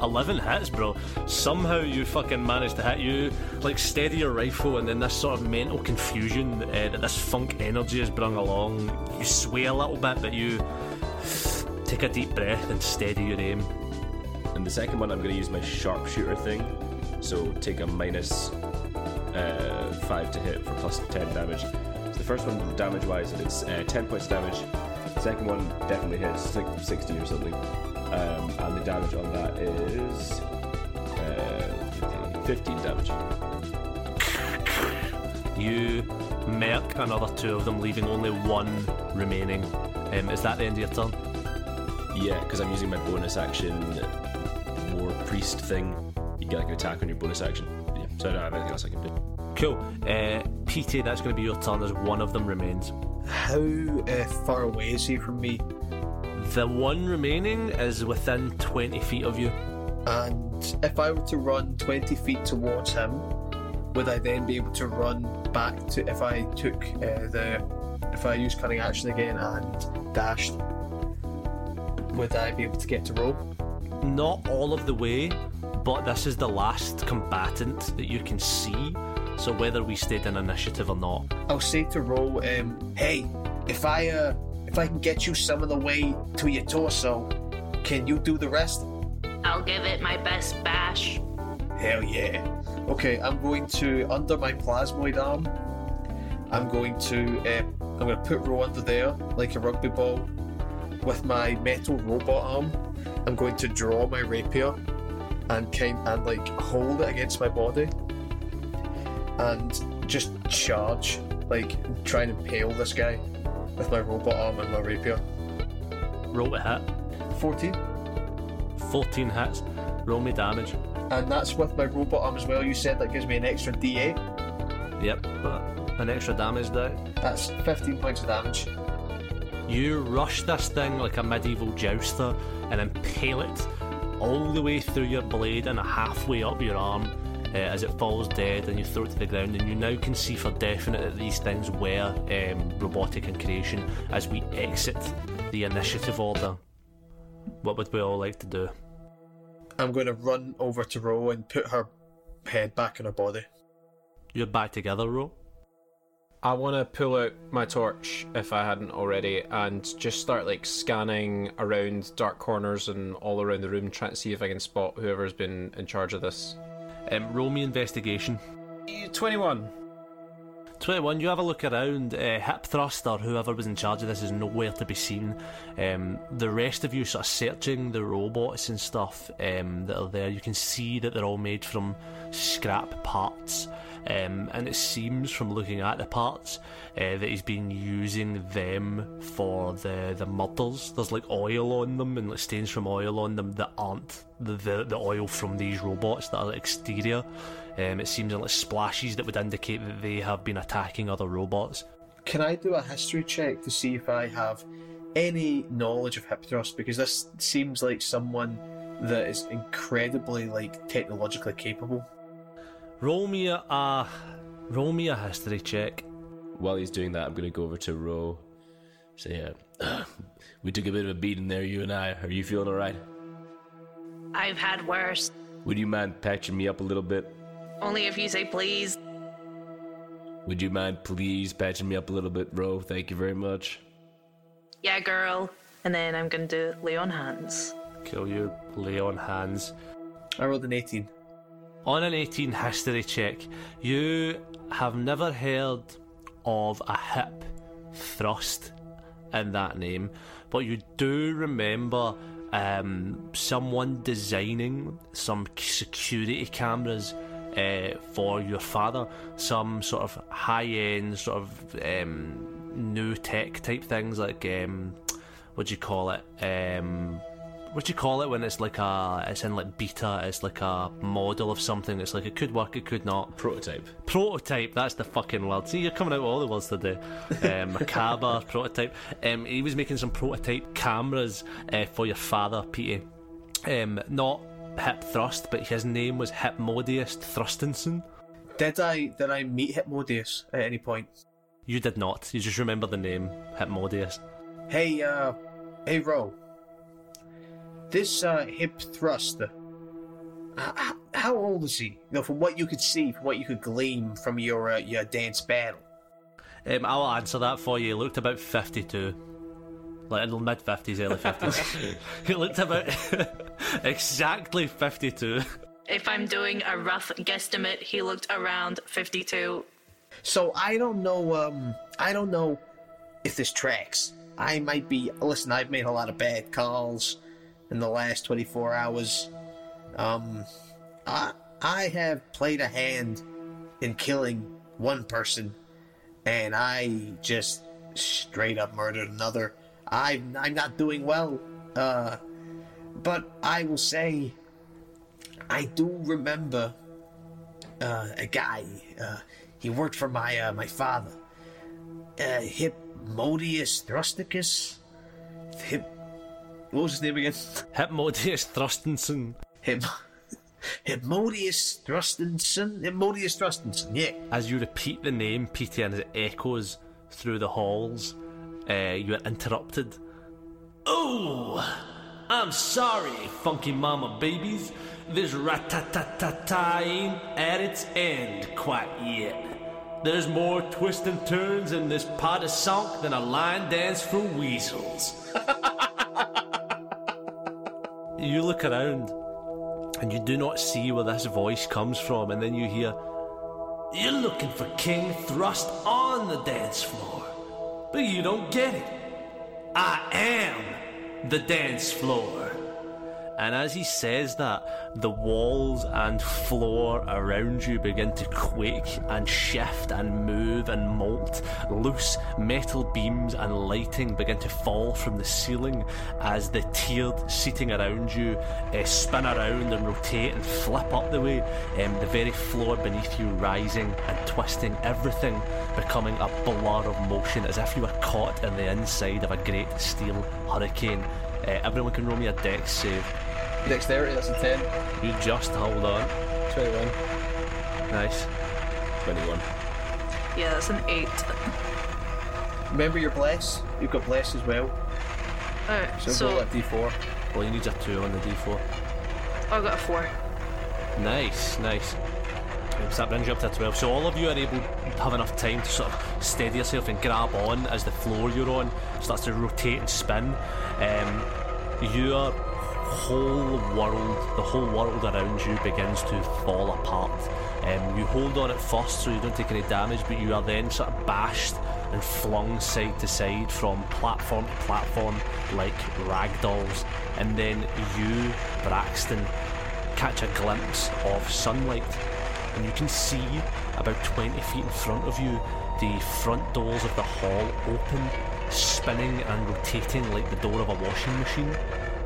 A: 11 hits, bro. Somehow you fucking managed to hit you, like, steady your rifle, and then this sort of mental confusion uh, that this funk energy has brought along. You sway a little bit, but you take a deep breath and steady your aim.
B: And the second one, I'm going to use my sharpshooter thing. So take a minus, uh, 5 to hit for plus 10 damage. So the first one, damage wise, it's uh, 10 points damage. The second one definitely hits, it's like 60 or something. Um, and the damage on that is uh, 15 damage.
A: You merc another two of them, leaving only one remaining. Um, is that the end of your turn?
B: Yeah, because I'm using my bonus action war priest thing. You get like an attack on your bonus action. Yeah, so I don't have anything else I can do.
A: Cool. Uh, Petey, that's going to be your turn as one of them remains.
C: How uh, far away is he from me?
A: The one remaining is within 20 feet of you.
C: And if I were to run 20 feet towards him, would I then be able to run back to if I took uh, the if I used cunning action again and dashed? Would I be able to get to Ro?
A: Not all of the way, but this is the last combatant that you can see. So whether we stayed in initiative or not,
C: I'll say to Ro, um, hey, if I uh, if I can get you some of the way to your torso, can you do the rest?
D: I'll give it my best bash.
C: Hell yeah. Okay, I'm going to under my plasmoid arm. I'm going to uh, I'm going to put Ro under there like a rugby ball. With my metal robot arm, I'm going to draw my rapier and kind and like hold it against my body and just charge, like try and impale this guy with my robot arm and my rapier.
A: roll to hit.
C: 14.
A: 14 hits. Roll me damage.
C: And that's with my robot arm as well. You said that gives me an extra D8.
A: Yep, but an extra damage die.
C: That's 15 points of damage.
A: You rush this thing like a medieval jouster and impale it all the way through your blade and halfway up your arm uh, as it falls dead and you throw it to the ground. And you now can see for definite that these things were um, robotic in creation as we exit the initiative order. What would we all like to do?
C: I'm going to run over to Ro and put her head back in her body.
A: You're back together, Ro.
E: I want to pull out my torch if I hadn't already and just start like scanning around dark corners and all around the room, trying to see if I can spot whoever's been in charge of this.
A: Um, roll me investigation.
E: 21.
A: 21, you have a look around. Uh, Hip Thrust or whoever was in charge of this is nowhere to be seen. Um, the rest of you sort of searching the robots and stuff um, that are there, you can see that they're all made from scrap parts. Um, and it seems from looking at the parts uh, that he's been using them for the, the murders. There's like oil on them and like stains from oil on them that aren't the, the, the oil from these robots that are exterior. Um, it seems like splashes that would indicate that they have been attacking other robots.
C: Can I do a history check to see if I have any knowledge of hip thrust? Because this seems like someone that is incredibly like technologically capable.
A: Roll me a, a roll me a history check.
B: While he's doing that, I'm going to go over to Ro. Say, uh, we took a bit of a beating there, you and I. Are you feeling alright?
D: I've had worse.
B: Would you mind patching me up a little bit?
D: Only if you say please.
B: Would you mind please patching me up a little bit, Ro? Thank you very much.
D: Yeah, girl. And then I'm gonna do lay on hands.
A: Kill you, lay on hands.
C: I rolled an 18.
A: On an 18 history check, you have never heard of a hip thrust in that name, but you do remember um, someone designing some security cameras uh, for your father, some sort of high end, sort of um, new tech type things like um, what do you call it? Um, what do you call it when it's like a it's in like beta it's like a model of something it's like it could work it could not?
B: Prototype.
A: prototype that's the fucking word. See you're coming out with all the words today. Um, macabre prototype. Um, he was making some prototype cameras uh, for your father Petey um, not hip thrust but his name was Hipmodius Thrustenson.
C: Did I did I meet Hypmodius at any point?
A: you did not. You just remember the name Hipmodius.
C: Hey, uh, hey, Ro. This uh, hip thruster. Uh, h- how old is he? You know, from what you could see, from what you could glean from your uh, your dance battle.
A: Um, I'll answer that for you. He looked about 52. Like in the mid 50s, early 50s. he looked about exactly 52.
D: If I'm doing a rough guesstimate, he looked around 52.
C: So I don't know. Um, I don't know if this tracks. I might be. Listen, I've made a lot of bad calls in the last 24 hours. Um, I I have played a hand in killing one person, and I just straight up murdered another. I'm I'm not doing well. Uh, but I will say, I do remember uh, a guy. Uh, he worked for my uh, my father. Uh, Hypmodius Thrusticus. Hip. What was his name again?
A: Hypmodius Thrustenson.
C: Hip. Hypmodius Thrustenson. Hypmodius Thrustenson. Yeah.
A: As you repeat the name, Petey, and as it echoes through the halls, uh, you are interrupted. Oh, I'm sorry, funky mama babies. This rat-ta-ta-ta-ta ain't at its end quite yet. There's more twists and turns in this pot of sunk than a line dance for weasels. you look around and you do not see where this voice comes from, and then you hear, You're looking for King Thrust on the dance floor, but you don't get it. I am the dance floor. And as he says that, the walls and floor around you begin to quake and shift and move and molt. Loose metal beams and lighting begin to fall from the ceiling as the tiered seating around you uh, spin around and rotate and flip up the way. Um, the very floor beneath you rising and twisting, everything becoming a blur of motion as if you were caught in the inside of a great steel hurricane. Uh, everyone can roll me a dex save.
E: Dexterity, that's a 10.
A: You just hold on.
E: 21.
A: Nice.
B: 21.
D: Yeah, that's an 8.
C: Remember your bless. You've got bless as well.
D: Alright,
C: So,
D: so,
C: roll a d4.
A: Well, you need a 2 on the d4.
D: I got a 4.
A: Nice, nice. So that brings you up to 12. So all of you are able to have enough time to sort of steady yourself and grab on as the floor you're on starts to rotate and spin. Um, your whole world, the whole world around you begins to fall apart. Um, you hold on at first so you don't take any damage, but you are then sort of bashed and flung side to side from platform to platform like ragdolls. And then you, Braxton, catch a glimpse of sunlight and you can see about 20 feet in front of you the front doors of the hall open, spinning and rotating like the door of a washing machine.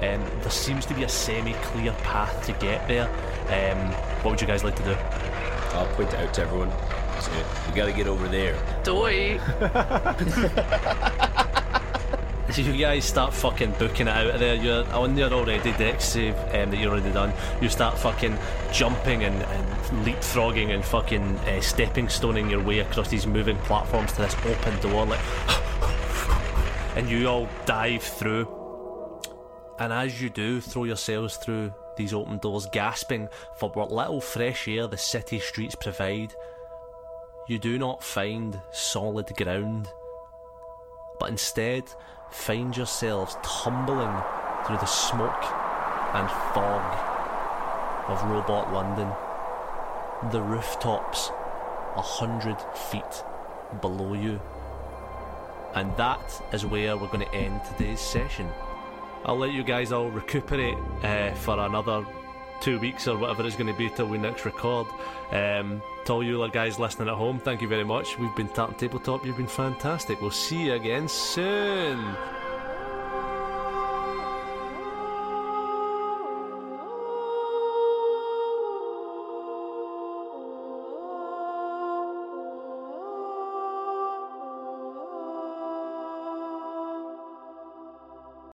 A: Um, there seems to be a semi-clear path to get there. Um, what would you guys like to do?
B: I'll point it out to everyone. Say, we gotta get over there.
D: Doy!
A: So you guys start fucking booking it out of there. You're on your already dex save um, that you've already done. You start fucking jumping and, and leapfrogging and fucking uh, stepping stoning your way across these moving platforms to this open door, like, and you all dive through. And as you do, throw yourselves through these open doors, gasping for what little fresh air the city streets provide. You do not find solid ground but instead find yourselves tumbling through the smoke and fog of Robot London. The rooftops a hundred feet below you. And that is where we're going to end today's session. I'll let you guys all recuperate uh, for another two weeks or whatever it's going to be till we next record. Um, to all you guys listening at home, thank you very much. We've been Tartan Tabletop, you've been fantastic. We'll see you again soon.